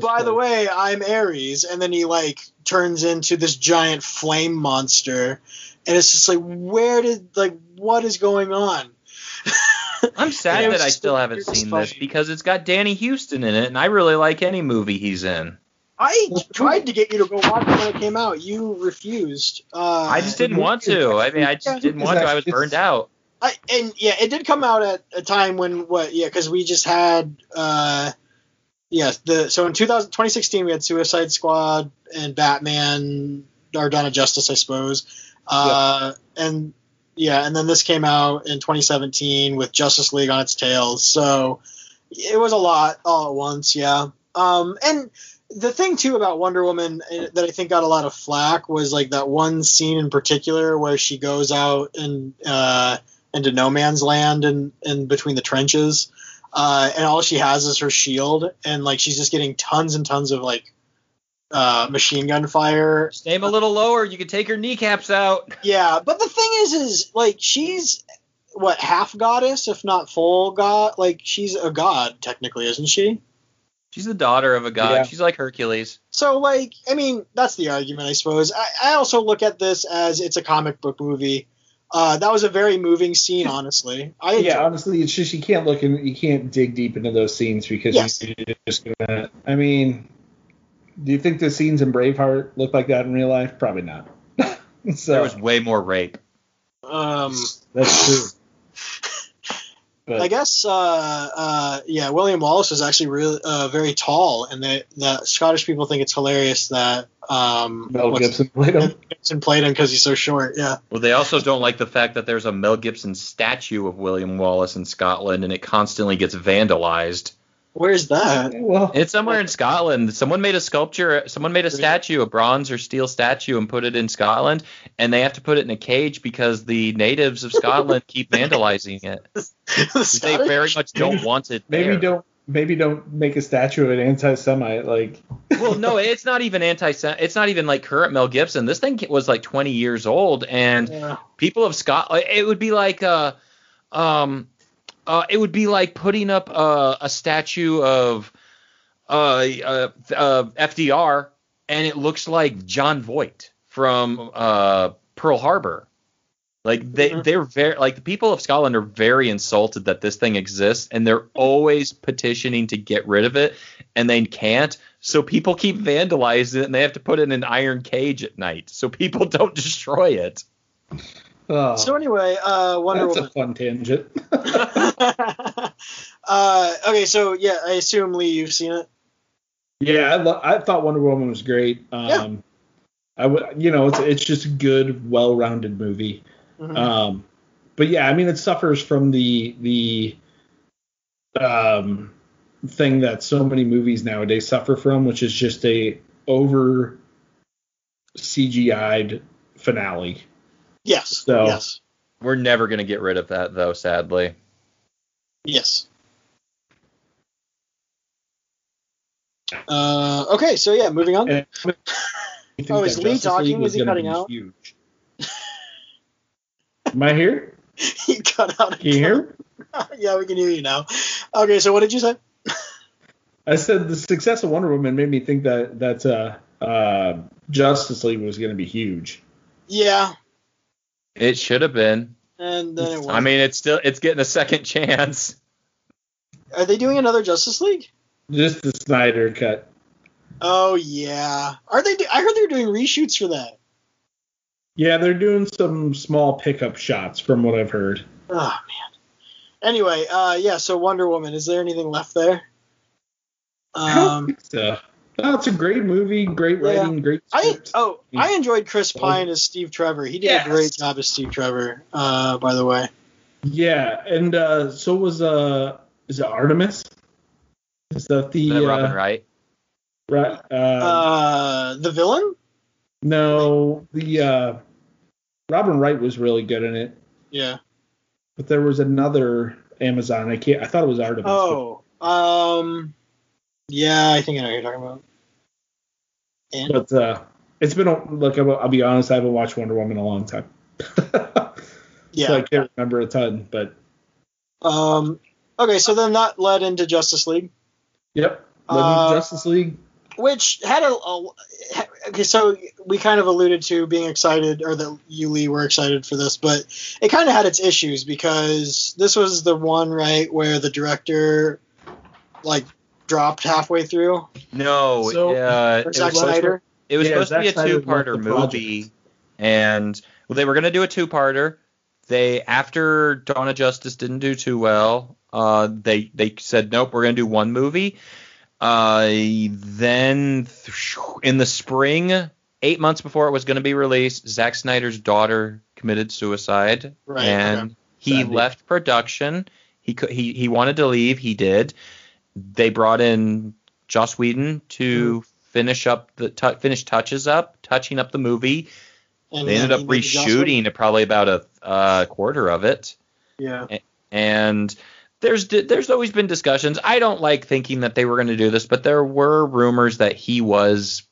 [SPEAKER 1] by the way, I'm Ares, and then he like turns into this giant flame monster, and it's just like, where did like what is going on?
[SPEAKER 2] I'm sad
[SPEAKER 1] Yeah,
[SPEAKER 2] that I still haven't
[SPEAKER 1] weirdest
[SPEAKER 2] seen this because it's got Danny Huston in it, and I really like any movie he's in.
[SPEAKER 1] I tried to get you to go watch it when it came out. You refused. Uh,
[SPEAKER 2] I just didn't want to. I mean, I just
[SPEAKER 1] Yeah.
[SPEAKER 2] didn't want to. I was burned out.
[SPEAKER 1] I, and yeah, it did come out at a time when what? Yeah, because we just had. Uh, yeah, the so in 2000, 2016 we had Suicide Squad and Batman, or Dawn of Justice, I suppose. Uh, and yeah, and then this came out in 2017 with Justice League on its tails. So it was a lot all at once. Yeah. Um, and the thing too about Wonder Woman uh, that I think got a lot of flack was like that one scene in particular where she goes out and uh, into no man's land and in between the trenches, uh, and all she has is her shield, and like she's just getting tons and tons of like uh, machine gun fire.
[SPEAKER 2] Just aim a little lower. You could take her kneecaps out.
[SPEAKER 1] Yeah, but the thing is, is like she's what half goddess, if not full god. Like she's a god technically, isn't she?
[SPEAKER 2] She's the daughter of a god.
[SPEAKER 3] Yeah.
[SPEAKER 2] She's like Hercules.
[SPEAKER 1] So like, I mean, that's the argument, I suppose. I, I also look at this as it's a comic book movie. Uh, that was a very moving scene, honestly. I
[SPEAKER 3] Yeah, honestly, it's just you can't look and you can't dig deep into those scenes because
[SPEAKER 1] Yes.
[SPEAKER 3] you're just gonna. I mean, do you think the scenes in Braveheart look like that in real life? Probably not. so
[SPEAKER 2] There was way more rape.
[SPEAKER 1] Um,
[SPEAKER 3] that's true. But
[SPEAKER 1] I guess, uh, uh, yeah, William Wallace is actually really uh, very tall, and they, the Scottish people think it's hilarious that um,
[SPEAKER 3] Mel Gibson played him.
[SPEAKER 1] Gibson played him because he's so short. Yeah.
[SPEAKER 2] Well, they also don't like the fact that there's a Mel Gibson statue of William Wallace in Scotland, and it constantly gets vandalized.
[SPEAKER 1] Where's that?
[SPEAKER 3] Well,
[SPEAKER 2] It's somewhere in Scotland. Someone made a sculpture. Someone made a statue, a bronze or steel statue, and put it in Scotland, and they have to put it in a cage because the natives of Scotland keep vandalizing it. They very much don't want it.
[SPEAKER 3] maybe
[SPEAKER 2] there.
[SPEAKER 3] don't maybe don't make a statue of an anti-Semite. Like,
[SPEAKER 2] well, no, it's not even anti. It's not even like current Mel Gibson. This thing was like 20 years old, and
[SPEAKER 1] Yeah.
[SPEAKER 2] people of Scotland. It would be like uh, um, uh, it would be like putting up a, a statue of uh, uh, uh, FDR, and it looks like Jon Voight from uh, Pearl Harbor. Like they,
[SPEAKER 1] Mhm.
[SPEAKER 2] they're very like the people of Scotland are very insulted that this thing exists, and they're always petitioning to get rid of it, and they can't. So people keep vandalizing it, and they have to put it in an iron cage at night, so people don't destroy it.
[SPEAKER 3] Oh,
[SPEAKER 1] So anyway, uh, Wonder
[SPEAKER 3] that's a
[SPEAKER 1] Woman.
[SPEAKER 3] fun tangent.
[SPEAKER 1] uh, okay, so yeah, I assume Lee, you've seen it.
[SPEAKER 3] Yeah, I, lo- I thought Wonder Woman was great. Um,
[SPEAKER 1] Yeah.
[SPEAKER 3] I would, you know, it's it's just a good, well-rounded movie.
[SPEAKER 1] Mhm.
[SPEAKER 3] Um, but yeah, I mean, it suffers from the the um, thing that so many movies nowadays suffer from, which is just a over CGI'd finale.
[SPEAKER 1] Yes.
[SPEAKER 3] So-
[SPEAKER 1] Yes.
[SPEAKER 2] We're never gonna get rid of that, though, sadly.
[SPEAKER 1] Yes. Uh, okay, so yeah, moving on.
[SPEAKER 3] And I think
[SPEAKER 1] Oh, is Lee
[SPEAKER 3] Justice
[SPEAKER 1] talking?
[SPEAKER 3] League
[SPEAKER 1] Is he cutting out?
[SPEAKER 3] Huge. Am I here?
[SPEAKER 1] you cut out.
[SPEAKER 3] Can you hear?
[SPEAKER 1] yeah, we can hear you now. Okay, so what did you say?
[SPEAKER 3] I said the success of Wonder Woman made me think that that uh, uh, Justice League was going to be huge.
[SPEAKER 1] Yeah,
[SPEAKER 2] It should have been.
[SPEAKER 1] and then it was.
[SPEAKER 2] I mean, it's still it's getting a second chance.
[SPEAKER 1] are they doing another Justice League?
[SPEAKER 3] Just the Snyder cut.
[SPEAKER 1] Oh yeah. Are they? Do- I heard they're doing reshoots for that.
[SPEAKER 3] Yeah, they're doing some small pickup shots from what I've heard.
[SPEAKER 1] Oh man. Anyway, uh, yeah. So Wonder Woman. Is there anything left there?
[SPEAKER 3] I don't
[SPEAKER 1] Um,
[SPEAKER 3] think so. No, it's a great movie, great
[SPEAKER 1] Yeah.
[SPEAKER 3] writing, great
[SPEAKER 1] I oh I enjoyed Chris Pine as Steve Trevor. He did
[SPEAKER 3] Yes.
[SPEAKER 1] a great job as Steve Trevor. Uh, by the way.
[SPEAKER 3] Yeah, and uh, so was uh, is it Artemis? Is that the
[SPEAKER 2] Is that Robin
[SPEAKER 3] uh,
[SPEAKER 2] Wright?
[SPEAKER 3] right? Uh,
[SPEAKER 1] Uh, the villain?
[SPEAKER 3] no, the uh, Robin Wright was really good in it,
[SPEAKER 1] Yeah.
[SPEAKER 3] but there was another Amazon. I can't. I thought it was Artemis. but-
[SPEAKER 1] Oh, um, yeah, I think I know what you're talking about. And
[SPEAKER 3] But uh, it's been a, look. I'll, I'll be honest. I haven't watched Wonder Woman in a long time,
[SPEAKER 1] yeah.
[SPEAKER 3] so I can't remember a ton. But
[SPEAKER 1] Um, okay, so then that led into Justice League,
[SPEAKER 3] yep,
[SPEAKER 1] Uh,
[SPEAKER 3] Justice League.
[SPEAKER 1] which had a, a okay. So we kind of alluded to being excited, or that you Lee were excited for this, but it kind of had its issues because this was the one right where the director like dropped halfway through.
[SPEAKER 2] No,
[SPEAKER 3] So-
[SPEAKER 2] uh, it was,
[SPEAKER 1] Snyder.
[SPEAKER 2] it was
[SPEAKER 3] Yeah,
[SPEAKER 2] supposed to be a
[SPEAKER 3] Zack Snyder left
[SPEAKER 2] two-parter movie, and well, they were gonna do a two-parter. They after Dawn of Justice didn't do too well. Uh, they they said nope, we're gonna do one movie. Uh, then in the spring, eight months before it was going to be released, Zack Snyder's daughter committed suicide,
[SPEAKER 1] Right,
[SPEAKER 2] and
[SPEAKER 1] okay.
[SPEAKER 2] he
[SPEAKER 3] Sadly.
[SPEAKER 2] left production. He could he he wanted to leave. He did. They brought in Joss Whedon to finish up the tu- finish touches up, touching up the movie.
[SPEAKER 1] And
[SPEAKER 2] They ended up
[SPEAKER 1] he made the Joss Whedon-
[SPEAKER 2] reshooting probably about a uh, quarter of it
[SPEAKER 1] Yeah.
[SPEAKER 2] and there's there's always been discussions. I don't like thinking that they were going to do this, but there were rumors that he was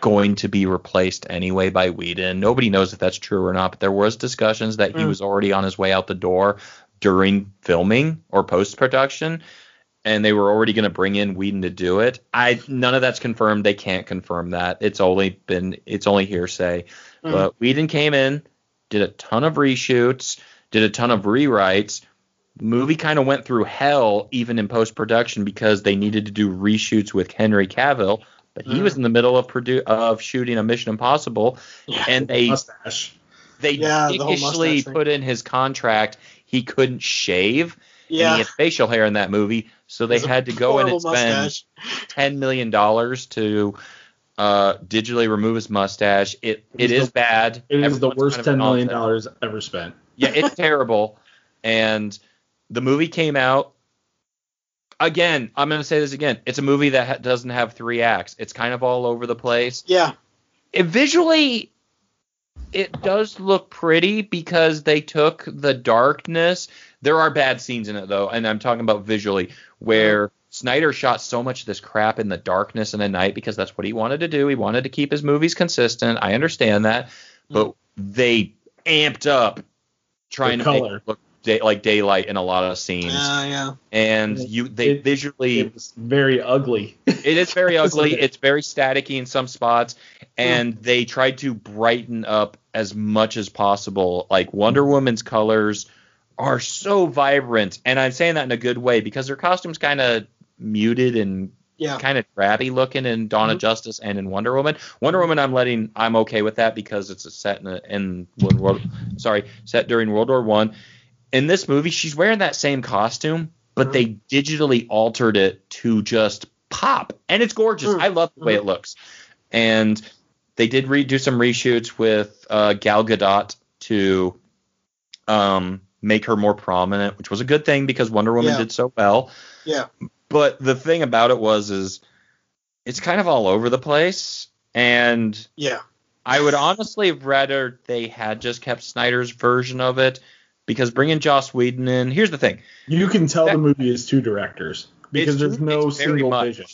[SPEAKER 2] going to be replaced anyway by Whedon. Nobody knows if that's true or not, but there was discussions that he
[SPEAKER 1] Mm.
[SPEAKER 2] was already on his way out the door during filming or post production, and they were already going to bring in Whedon to do it. I none of that's confirmed. They can't confirm that. It's only been it's only hearsay.
[SPEAKER 1] Mm.
[SPEAKER 2] But Whedon came in, did a ton of reshoots, did a ton of rewrites. Movie kind of went through hell even in post production because they needed to do reshoots with Henry Cavill, but he
[SPEAKER 1] Mm.
[SPEAKER 2] was in the middle of produ- of shooting a Mission Impossible, and they
[SPEAKER 3] mustache.
[SPEAKER 2] they
[SPEAKER 1] Yeah, the
[SPEAKER 2] put in his contract he couldn't shave, and
[SPEAKER 1] Yeah.
[SPEAKER 2] he had facial hair in that movie, so they had to go in and spend ten million dollars to uh, digitally remove his mustache. It
[SPEAKER 3] It
[SPEAKER 2] it
[SPEAKER 3] is the-
[SPEAKER 2] bad.
[SPEAKER 3] It is the worst
[SPEAKER 2] kind of
[SPEAKER 3] ten million dollars ever spent.
[SPEAKER 2] Yeah, it's terrible. And the movie came out. Again, I'm going to say this again. It's a movie that ha- doesn't have three acts. It's kind of all over the place.
[SPEAKER 1] Yeah.
[SPEAKER 2] It visually, it does look pretty because they took the darkness. There are bad scenes in it though, and I'm talking about visually where Snyder shot so much of this crap in the darkness and the night because that's what he wanted to do. He wanted to keep his movies consistent. I understand that, mm. but they amped up trying
[SPEAKER 3] The
[SPEAKER 2] to make
[SPEAKER 3] color.
[SPEAKER 2] it look day, like daylight in a lot of scenes,
[SPEAKER 1] Yeah, yeah.
[SPEAKER 2] and you they
[SPEAKER 3] It-
[SPEAKER 2] visually
[SPEAKER 3] It was very ugly.
[SPEAKER 2] it is very ugly. It's very staticky in some spots, and they tried to brighten up as much as possible. Like Wonder Woman's colors are so vibrant, and I'm saying that in a good way because their costume's kind of muted and
[SPEAKER 1] Yeah.
[SPEAKER 2] kind of drabby looking in Dawn of
[SPEAKER 1] Mhm.
[SPEAKER 2] Justice and in Wonder Woman. Wonder Woman, I'm letting, I'm okay with that because it's a set in, a, in World sorry, set during World War One. In this movie, she's wearing that same costume, but
[SPEAKER 1] Mhm.
[SPEAKER 2] they digitally altered it to just pop, and it's gorgeous.
[SPEAKER 1] Mm.
[SPEAKER 2] I love the way it looks, and they did redo some reshoots with uh, Gal Gadot to um, make her more prominent, which was a good thing because Wonder Woman
[SPEAKER 1] Yeah.
[SPEAKER 2] did so well.
[SPEAKER 1] Yeah.
[SPEAKER 2] But the thing about it was is it's kind of all over the place and
[SPEAKER 1] Yeah.
[SPEAKER 2] I would honestly rather they had just kept Snyder's version of it because bringing Joss Whedon in, here's the thing.
[SPEAKER 3] You can tell
[SPEAKER 2] That-
[SPEAKER 3] the movie is two directors because there's no single
[SPEAKER 2] much.
[SPEAKER 3] vision.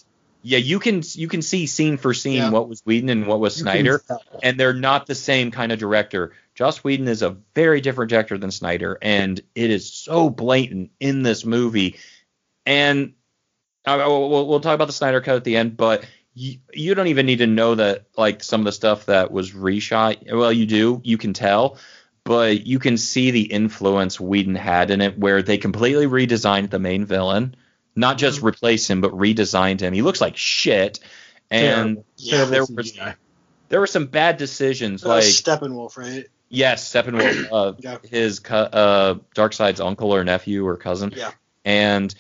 [SPEAKER 2] Yeah, you can you can see scene for scene
[SPEAKER 1] Yeah.
[SPEAKER 2] what was Whedon and what was
[SPEAKER 3] You
[SPEAKER 2] Snyder. and they're not the same kind of director. Joss Whedon is a very different director than Snyder, and it is so blatant in this movie. And I, we'll, we'll talk about the Snyder cut at the end, but you, you don't even need to know that like some of the stuff that was reshot. Well, you do, you can tell, but you can see the influence Whedon had in it, where they completely redesigned the main villain, not just replace him, but redesigned him. He looks like shit, and
[SPEAKER 1] Yeah.
[SPEAKER 2] There was- there were some bad decisions
[SPEAKER 1] Uh,
[SPEAKER 2] like
[SPEAKER 1] Steppenwolf, right?
[SPEAKER 2] Yes, Steppenwolf, uh,
[SPEAKER 1] Yeah.
[SPEAKER 2] his uh, Darkseid's uncle or nephew or cousin.
[SPEAKER 1] Yeah.
[SPEAKER 2] And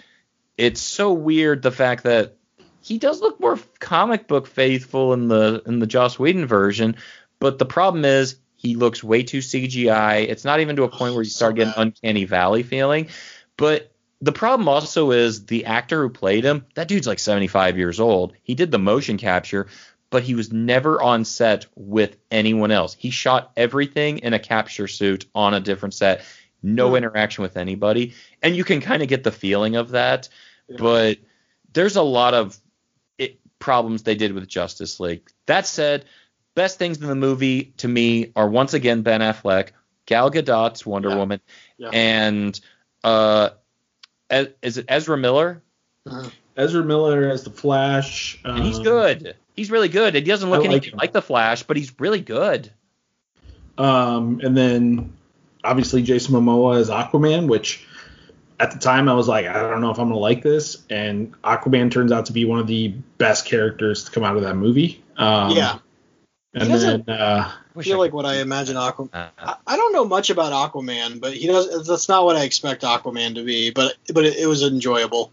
[SPEAKER 2] it's so weird the fact that he does look more comic book faithful in the in the Joss Whedon version, but the problem is he looks way too CGI. It's not even to a point where you start getting uncanny valley feeling. But the problem also is the actor who played him, that dude's like 75 years old. He did the motion capture, but he was never on set with anyone else. He shot everything in a capture suit on a different set, no
[SPEAKER 1] Hmm.
[SPEAKER 2] interaction with anybody. And you can kind of get the feeling of that,
[SPEAKER 1] Yeah.
[SPEAKER 2] but there's a lot of it, problems they did with Justice League. That said, best things in the movie to me are once again Ben Affleck, Gal Gadot's Wonder
[SPEAKER 1] Yeah.
[SPEAKER 2] Woman,
[SPEAKER 1] Yeah.
[SPEAKER 2] and uh, is it Ezra Miller?
[SPEAKER 1] Mhm.
[SPEAKER 3] Ezra Miller as the Flash.
[SPEAKER 2] And he's
[SPEAKER 3] um,
[SPEAKER 2] good. He's really good. He doesn't look
[SPEAKER 3] I like
[SPEAKER 2] anything
[SPEAKER 3] him.
[SPEAKER 2] like the Flash, but he's really good.
[SPEAKER 3] Um, and then obviously Jason Momoa as Aquaman, which at the time I was like, I don't know if I'm gonna like this. And Aquaman turns out to be one of the best characters to come out of that movie. Um,
[SPEAKER 1] yeah.
[SPEAKER 3] And then
[SPEAKER 1] doesn't-
[SPEAKER 3] uh,
[SPEAKER 1] I feel like what I imagine Aquaman.
[SPEAKER 2] Uh,
[SPEAKER 1] I, I don't know much about Aquaman, but he does. That's not what I expect Aquaman to be. But but it, it was enjoyable.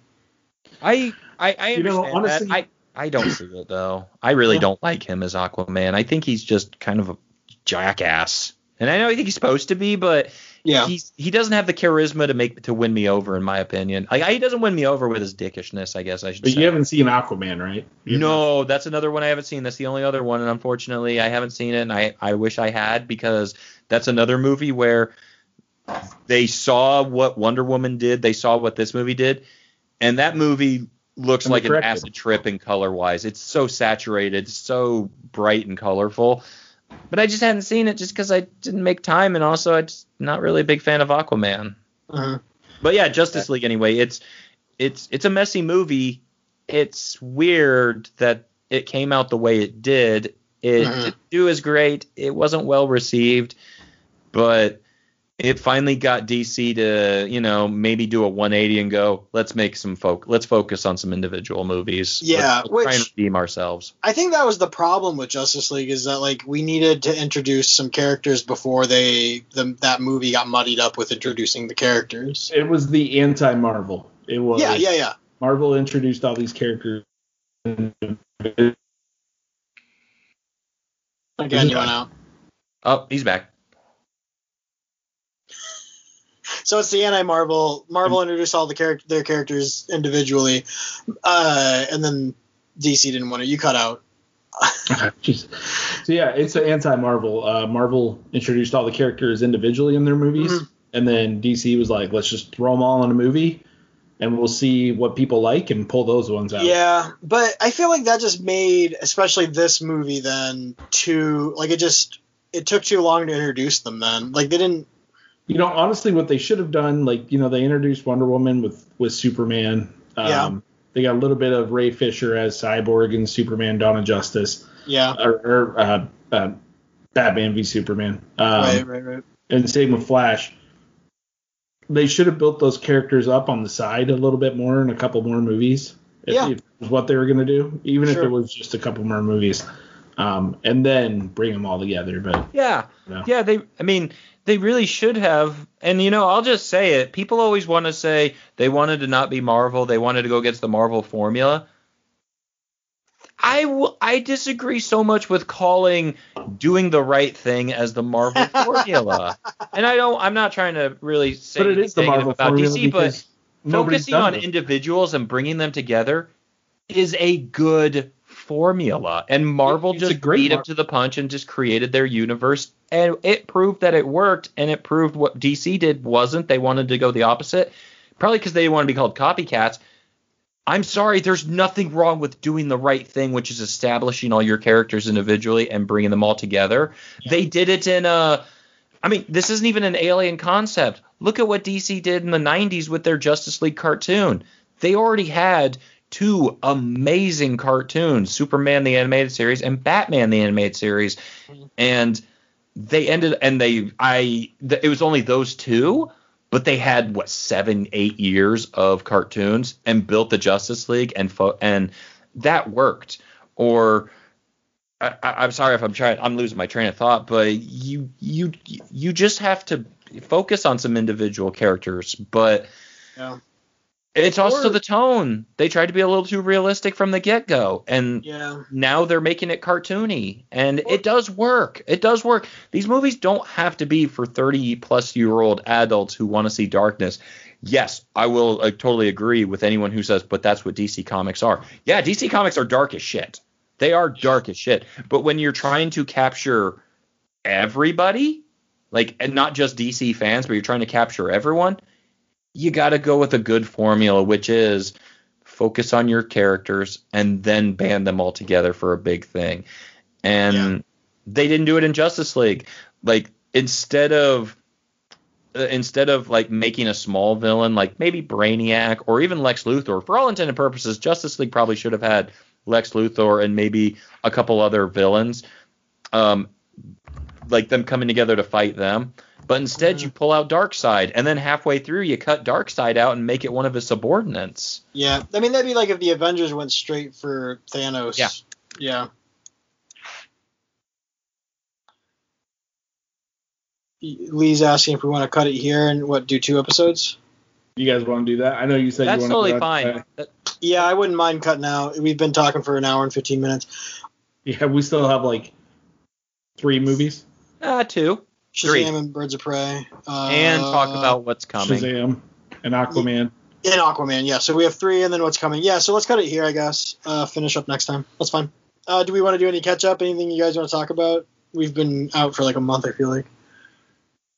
[SPEAKER 2] I I, I
[SPEAKER 3] You know,
[SPEAKER 2] understand
[SPEAKER 3] honestly-
[SPEAKER 2] that. I I don't see it though. I really don't like him as Aquaman. I think he's just kind of a jackass. And I know I think he's supposed to be, but
[SPEAKER 1] Yeah.
[SPEAKER 2] he's he doesn't have the charisma to make to win me over, in my opinion. Like he doesn't win me over with his dickishness, I guess I should
[SPEAKER 3] but
[SPEAKER 2] say.
[SPEAKER 3] you haven't seen Aquaman, right? You
[SPEAKER 2] No, that's another one I haven't seen. That's the only other one, and unfortunately, I haven't seen it. And I, I wish I had because that's another movie where they saw what Wonder Woman did, they saw what this movie did, and that movie looks
[SPEAKER 3] And
[SPEAKER 2] like
[SPEAKER 3] they
[SPEAKER 2] an acid trip in color wise. It's so saturated, so bright and colorful. But I just hadn't seen it just because I didn't make time, and also I'm not really a big fan of Aquaman.
[SPEAKER 1] Mhm.
[SPEAKER 2] But yeah, Justice League anyway. It's it's it's a messy movie. It's weird that it came out the way it did. It didn't do as great. It wasn't well received, but it finally got DC to you know maybe do a 180 and go let's make some folk let's focus on some individual movies.
[SPEAKER 1] Yeah,
[SPEAKER 2] let's, let's try and
[SPEAKER 1] which-
[SPEAKER 2] redeem ourselves.
[SPEAKER 1] I think that was the problem with Justice League is that like we needed to introduce some characters before they the, that movie got muddied up with introducing the characters.
[SPEAKER 3] It was the anti-Marvel. It was
[SPEAKER 1] Yeah, yeah, yeah.
[SPEAKER 3] Marvel introduced all these characters.
[SPEAKER 1] Again, you went out.
[SPEAKER 2] Oh, he's back.
[SPEAKER 1] So it's the anti-Marvel. Marvel introduced all the character their characters individually, uh, and then DC didn't want to. You cut out.
[SPEAKER 3] So yeah, it's an anti-Marvel. Uh, Marvel introduced all the characters individually in their movies,
[SPEAKER 1] Mhm.
[SPEAKER 3] and then DC was like, let's just throw them all in a movie, and we'll see what people like and pull those ones out.
[SPEAKER 1] Yeah, but I feel like that just made, especially this movie, then too like it just it took too long to introduce them. Then like they didn't.
[SPEAKER 3] You know, honestly, what they should have done, like you know, they introduced Wonder Woman with with Superman. Um,
[SPEAKER 1] Yeah.
[SPEAKER 3] They got a little bit of Ray Fisher as Cyborg and Superman: Dawn of Justice,
[SPEAKER 1] Yeah.
[SPEAKER 3] or, or uh, uh, Batman v Superman. Um,
[SPEAKER 1] right. Right. Right.
[SPEAKER 3] and same with Flash. They should have built those characters up on the side a little bit more in a couple more movies. If,
[SPEAKER 1] Yeah.
[SPEAKER 3] if it was what they were going to do, even if it was just a couple more movies, um, and then bring them all together. But
[SPEAKER 2] Yeah.
[SPEAKER 3] No.
[SPEAKER 2] Yeah, they I mean, they really should have. And you know, I'll just say it. People always want to say they wanted to not be Marvel, they wanted to go against the Marvel formula. I, w- I disagree so much with calling doing the right thing as the Marvel formula. and I don't I'm not trying to really say
[SPEAKER 3] but it
[SPEAKER 2] anything
[SPEAKER 3] the
[SPEAKER 2] negative
[SPEAKER 3] Marvel
[SPEAKER 2] about DC, but focusing on
[SPEAKER 3] it.
[SPEAKER 2] individuals and bringing them together is a good formula. And Marvel
[SPEAKER 3] It's
[SPEAKER 2] just
[SPEAKER 3] great
[SPEAKER 2] beat
[SPEAKER 3] mar-
[SPEAKER 2] up to the punch and just created their universe. And it proved that it worked. And it proved what DC did wasn't. They wanted to go the opposite. Probably because they didn't want to be called copycats. I'm sorry, there's nothing wrong with doing the right thing, which is establishing all your characters individually and bringing them all together. They did it in a. I mean, this isn't even an alien concept. Look at what DC did in the 90s with their Justice League cartoon. They already had two amazing cartoons Superman, the animated series, and Batman, the animated series. Mm-hmm. And they ended, and they, I, it was only those two, but they had, what, seven, eight years of cartoons and built the Justice League, and, fo- and that worked. Or, I- I'm sorry if I'm trying. I'm losing my train of thought, but you you you just have to focus on some individual characters. But
[SPEAKER 1] Yeah.
[SPEAKER 2] It's also
[SPEAKER 1] Or-
[SPEAKER 2] the tone. They tried to be a little too realistic from the get go, and
[SPEAKER 1] Yeah.
[SPEAKER 2] now they're making it cartoony, and it does work. It does work. These movies don't have to be for 30 plus year old adults who want to see darkness. Yes, I will uh, totally agree with anyone who says, but that's what DC Comics are. Yeah, DC Comics are dark as shit. They are dark as shit. But when you're trying to capture everybody, like, and not just DC fans, but you're trying to capture everyone, you got to go with a good formula, which is focus on your characters and then band them all together for a big thing. And
[SPEAKER 1] Yeah.
[SPEAKER 2] they didn't do it in Justice League. Like instead of uh, instead of like making a small villain like maybe Brainiac or even Lex Luthor, for all intended purposes, Justice League probably should have had Lex Luthor and maybe a couple other villains, um, like them coming together to fight them. But instead, you mm-hmm. pull out Darkseid, and then halfway through, you cut Darkseid out and make it one of his subordinates.
[SPEAKER 1] Yeah. I mean, that'd be like if the Avengers went straight for Thanos.
[SPEAKER 2] Yeah.
[SPEAKER 1] Yeah. Lee's asking if we want to cut it here and what do two episodes.
[SPEAKER 3] You guys want to do that? I know you said
[SPEAKER 2] That's
[SPEAKER 3] you
[SPEAKER 2] totally
[SPEAKER 3] want to
[SPEAKER 2] fine. That-
[SPEAKER 1] Yeah, I wouldn't mind cutting out. We've been talking for an hour and fifteen minutes.
[SPEAKER 3] yeah, we still have like three movies.
[SPEAKER 2] Ah, two. Three.
[SPEAKER 1] And Birds of Prey. Uh,
[SPEAKER 2] and talk about what's coming.
[SPEAKER 3] Shazam and Aquaman.
[SPEAKER 1] in Aquaman. Yeah, so we have three, and then what's coming. Yeah, so let's cut it here, I guess. Uh, finish up next time. That's fine. Uh, do we want to do any catch up? Anything you guys want to talk about? We've been out for like a month. I feel like.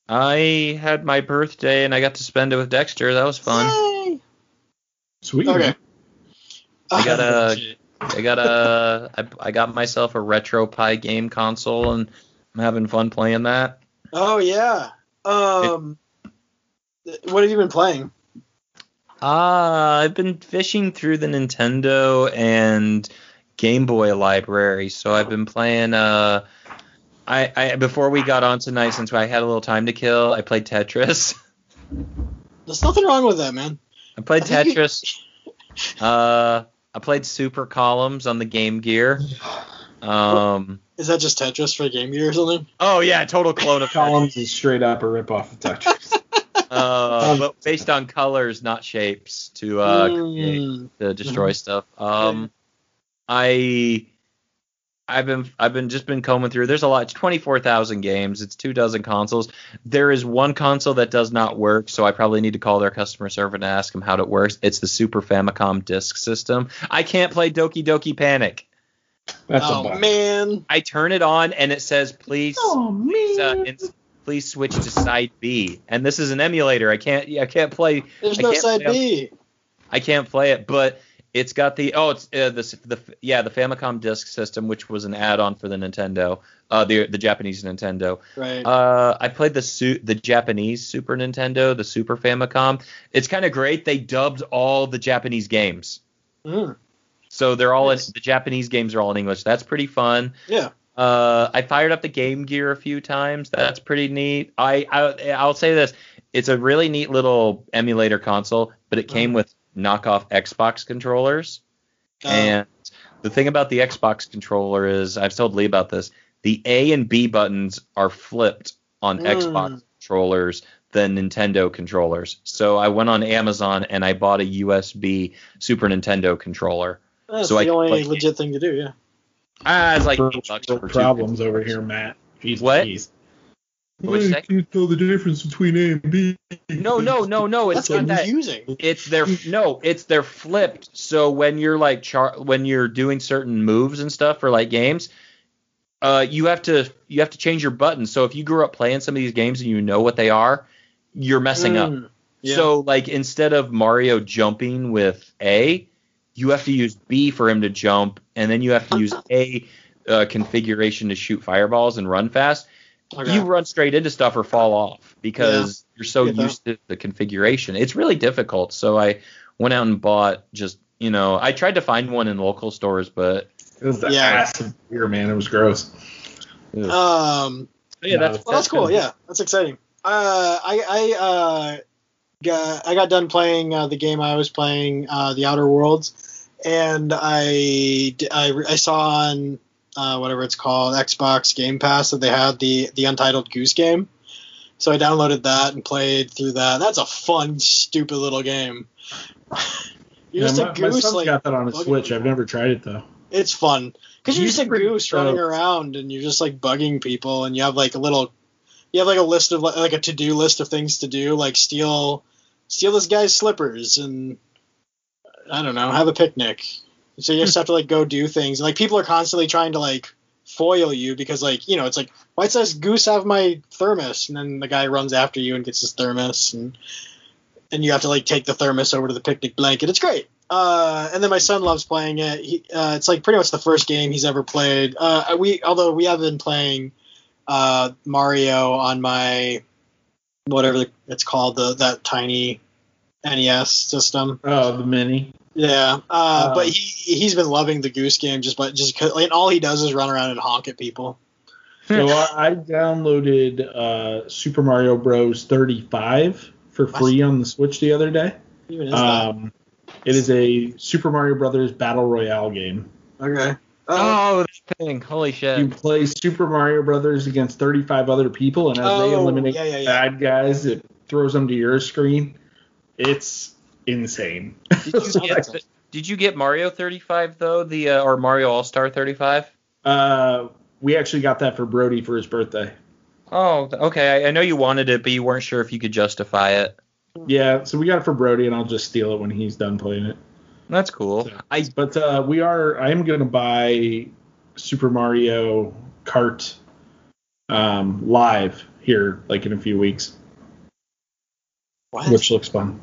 [SPEAKER 2] I had my birthday and I got to spend it with Dexter. That was fun.
[SPEAKER 1] Yay!
[SPEAKER 3] Sweet.
[SPEAKER 1] Okay.
[SPEAKER 2] I got a,
[SPEAKER 1] shit.
[SPEAKER 2] I got a, I, I got myself a retro RetroPie game console, and I'm having fun playing that.
[SPEAKER 1] Oh yeah. Um, what have you been playing?
[SPEAKER 2] Uh, I've been fishing through the Nintendo and Game Boy library, so I've been playing. Uh, I, I before we got on tonight, since I had a little time to kill, I played Tetris.
[SPEAKER 1] There's nothing wrong with that, man.
[SPEAKER 2] I played
[SPEAKER 1] I think you-
[SPEAKER 2] Tetris. Uh, I played Super Columns on the Game Gear. Um.
[SPEAKER 1] Is that just Tetris for Game Gear or something?
[SPEAKER 2] Oh yeah, total clone of Tetris.
[SPEAKER 3] Columns is straight up a ripoff of Tetris.
[SPEAKER 2] Uh, but based on colors, not shapes, to uh, create,
[SPEAKER 1] Mm.
[SPEAKER 2] to destroy stuff. Um, I. I've been I've been just been combing through. There's a lot. It's 24,000 games. It's two dozen consoles. There is one console that does not work, so I probably need to call their customer service and ask them how it works. It's the Super Famicom Disk System. I can't play Doki Doki Panic.
[SPEAKER 3] That's a
[SPEAKER 1] oh
[SPEAKER 3] bummer.
[SPEAKER 1] man.
[SPEAKER 2] I turn it on and it says please
[SPEAKER 3] Oh
[SPEAKER 2] please, uh, ins- please switch to side B. And this is an emulator. I can't I can't play
[SPEAKER 1] There's
[SPEAKER 2] I
[SPEAKER 1] no
[SPEAKER 2] can't
[SPEAKER 1] side
[SPEAKER 2] play on-
[SPEAKER 1] B.
[SPEAKER 2] I can't play it, but it's got the oh it's uh, the the yeah the Famicom Disk System, which was an add-on for the Nintendo, uh the the Japanese Nintendo.
[SPEAKER 1] Right.
[SPEAKER 2] Uh, I played the su- the Japanese Super Nintendo, the Super Famicom. It's kind of great. They dubbed all the Japanese games,
[SPEAKER 1] Mm.
[SPEAKER 2] So they're all in the Japanese games are all in English. That's pretty fun.
[SPEAKER 1] Yeah.
[SPEAKER 2] Uh, I fired up the Game Gear a few times. That's pretty neat. I, I I'll say this: it's a really neat little emulator console, but it came with knockoff Xbox controllers.
[SPEAKER 1] Oh.
[SPEAKER 2] And the thing about the Xbox controller is, I've told Lee about this. The A and B buttons are flipped on
[SPEAKER 1] Mm.
[SPEAKER 2] Xbox controllers than Nintendo controllers. So I went on Amazon and I bought a USB Super Nintendo controller.
[SPEAKER 1] That's
[SPEAKER 2] so
[SPEAKER 1] the
[SPEAKER 2] can
[SPEAKER 1] only
[SPEAKER 2] play-
[SPEAKER 1] legit thing to do. Yeah.
[SPEAKER 2] Ah, it's like eight
[SPEAKER 3] First
[SPEAKER 2] bucks
[SPEAKER 3] world
[SPEAKER 2] for two
[SPEAKER 3] problems over here, Matt. Jeez,
[SPEAKER 2] What?
[SPEAKER 3] Louise.
[SPEAKER 2] What'd you say?
[SPEAKER 3] can't tell the difference between A and B.
[SPEAKER 2] No, no, no, no. It's
[SPEAKER 1] That's
[SPEAKER 2] not that.
[SPEAKER 1] confusing.
[SPEAKER 2] It's they're no, it's they're flipped. So when you're like char- when you're doing certain moves and stuff for like games, uh, you have to you have to change your buttons. So if you grew up playing some of these games and you know what they are, you're messing up.
[SPEAKER 1] Mm. Yeah.
[SPEAKER 2] So like instead of Mario jumping with A, you have to use B for him to jump, and then you have to use A uh, configuration to shoot fireballs and run fast.
[SPEAKER 1] Okay.
[SPEAKER 2] You run straight into stuff or fall off because you're so
[SPEAKER 1] Get that.
[SPEAKER 2] used to the configuration. It's really difficult. So I went out and bought just you know I tried to find one in local stores, but
[SPEAKER 3] It was the
[SPEAKER 1] Yeah.
[SPEAKER 3] ass of beer, man. It was gross.
[SPEAKER 1] Um.
[SPEAKER 2] yeah, that's,
[SPEAKER 1] Well, that's cool. Yeah, that's exciting. Uh, I I uh got I got done playing uh, the game I was playing, uh, The Outer Worlds, and I I saw on uh, whatever it's called Xbox Game Pass that they had the the Untitled Goose Game. So I downloaded that and played through that. That's a fun, stupid little game. You're
[SPEAKER 3] Yeah,
[SPEAKER 1] just
[SPEAKER 3] my,
[SPEAKER 1] a
[SPEAKER 3] my
[SPEAKER 1] goose,
[SPEAKER 3] son's
[SPEAKER 1] like
[SPEAKER 3] got that on a Switch. I've never tried it though.
[SPEAKER 1] it's fun because you're just a goose running around and you're just like bugging people and you have like a little you have like a list of like a to-do list of things to do like steal steal this guy's slippers and i don't know have a picnic. So you just have to like go do things. And like people are constantly trying to like foil you because like you know it's like why does goose have my thermos? And then the guy runs after you and gets his thermos and and you have to like take the thermos over to the picnic blanket. It's great. Uh, and then my son loves playing it. He, uh, it's like pretty much the first game he's ever played. Uh, we although we have been playing uh, Mario on my whatever it's called the that tiny NES system.
[SPEAKER 3] Oh, the mini.
[SPEAKER 1] Yeah, uh,
[SPEAKER 3] Uh,
[SPEAKER 1] but he he's been loving the Goose Game just but just 'cause- and all he does is run around and honk at people.
[SPEAKER 3] So I, I downloaded uh, Super Mario Bros. 35 for free on the Switch the other day.
[SPEAKER 1] Even is that
[SPEAKER 3] Um, it is a Super Mario Brothers Battle Royale game.
[SPEAKER 1] okay? Uh,
[SPEAKER 2] oh that thing, holy shit!
[SPEAKER 3] You play Super Mario Brothers against 35 other people, and as they
[SPEAKER 1] Oh,
[SPEAKER 3] eliminate
[SPEAKER 1] yeah, yeah, yeah.
[SPEAKER 3] bad guys, it throws them to your screen. It's insane.
[SPEAKER 2] Did you get the- did you get Mario 35 though? The uh, or Mario All Star 35?
[SPEAKER 3] uh, we actually got that for Brody for his birthday.
[SPEAKER 2] Oh, okay. I, I know you wanted it, but you weren't sure if you could justify it.
[SPEAKER 3] Yeah, so we got it for Brody, and I'll just steal it when he's done playing it.
[SPEAKER 2] That's cool.
[SPEAKER 3] So-
[SPEAKER 2] I
[SPEAKER 3] But uh, we are. I am going to buy Super Mario Kart um, live here, like in a few weeks,
[SPEAKER 1] what?
[SPEAKER 3] which looks fun.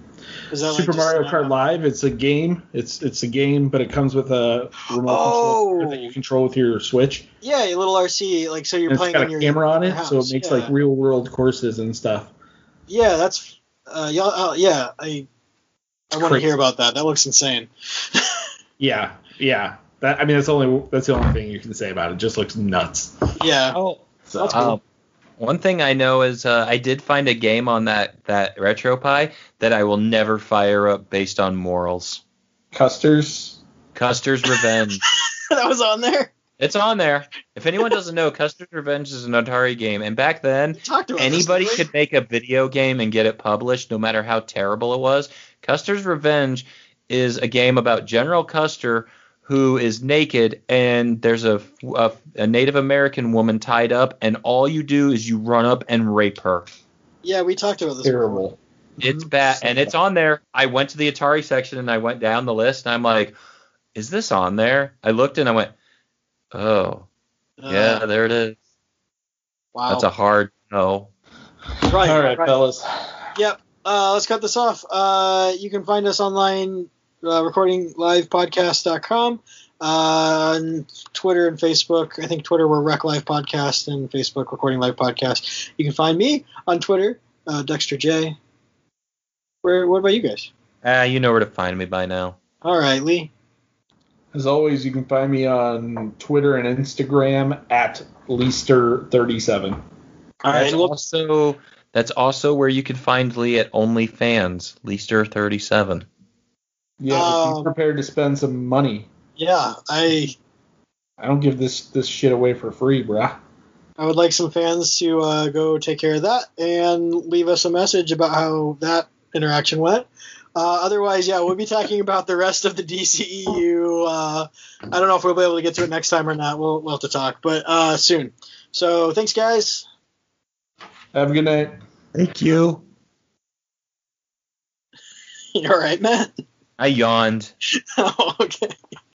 [SPEAKER 1] Is that
[SPEAKER 3] Super
[SPEAKER 1] like
[SPEAKER 3] Mario Kart Live. It's a game. It's it's a game, but it comes with a remote
[SPEAKER 1] Oh.
[SPEAKER 3] control that you control with your Switch.
[SPEAKER 1] Yeah, a little RC, like so you're
[SPEAKER 3] And it's
[SPEAKER 1] playing
[SPEAKER 3] got
[SPEAKER 1] in
[SPEAKER 3] a
[SPEAKER 1] your
[SPEAKER 3] camera on it,
[SPEAKER 1] your
[SPEAKER 3] so it makes
[SPEAKER 1] yeah.
[SPEAKER 3] like real world courses and stuff.
[SPEAKER 1] Yeah, that's uh, yeah, uh, yeah. I I want to hear about that. That looks insane.
[SPEAKER 3] Yeah, yeah. That I mean, that's only that's the only thing you can say about it. It just looks nuts.
[SPEAKER 1] yeah.
[SPEAKER 2] Oh,
[SPEAKER 3] So
[SPEAKER 1] That's cool.
[SPEAKER 2] um, one thing I know is uh, I did find a game on that that RetroPie that I will never fire up based on morals.
[SPEAKER 3] Custer's.
[SPEAKER 2] Custer's Revenge.
[SPEAKER 1] that was on there.
[SPEAKER 2] it's on there. If anyone doesn't know, Custer's Revenge is an Atari game, and back then
[SPEAKER 1] We talked about this,
[SPEAKER 2] anybody could make a video game and get it published, no matter how terrible it was. Custer's Revenge is a game about General Custer who is naked, and there's a, a, a Native American woman tied up, and all you do is you run up and rape her.
[SPEAKER 1] Yeah, we talked about this. Before.
[SPEAKER 3] Terrible.
[SPEAKER 2] It's bad, and it's on there. I went to the Atari section and I went down the list, and I'm like, "Is this on there?" I looked and I went, "Oh,
[SPEAKER 1] Uh,
[SPEAKER 2] yeah, there it is."
[SPEAKER 1] Wow.
[SPEAKER 2] That's a hard no.
[SPEAKER 1] right.
[SPEAKER 3] All right,
[SPEAKER 1] right.
[SPEAKER 3] fellas.
[SPEAKER 1] Yep. Uh, let's cut this off. Uh, you can find us online, uh, recordinglivepodcast.com, uh, on Twitter and Facebook. I think Twitter we're Rec Live Podcast and Facebook Recording Live Podcast. You can find me on Twitter, uh, Dexter J. Where? What about you guys?
[SPEAKER 2] Ah, you know where to find me by now.
[SPEAKER 1] All right, Lee.
[SPEAKER 3] As always, you can find me on Twitter and Instagram at Leaster37.
[SPEAKER 1] All
[SPEAKER 2] That's
[SPEAKER 1] right. Well,
[SPEAKER 2] also that's also where you can find Lee at OnlyFans, Leaster37.
[SPEAKER 3] Yeah, but he's
[SPEAKER 1] Um,
[SPEAKER 3] prepared to spend some money.
[SPEAKER 1] yeah, I
[SPEAKER 3] I don't give this this shit away for free, bruh.
[SPEAKER 1] I would like some fans to uh, go take care of that and leave us a message about how that interaction went. Uh, otherwise, yeah, we'll be talking about the rest of the DCEU. Uh, I don't know if we'll be able to get to it next time or not. We'll, we'll have to talk, but uh, soon. So thanks, guys.
[SPEAKER 3] Have a good night.
[SPEAKER 2] Thank you.
[SPEAKER 1] You all right, Matt?
[SPEAKER 2] I yawned.
[SPEAKER 1] oh, okay.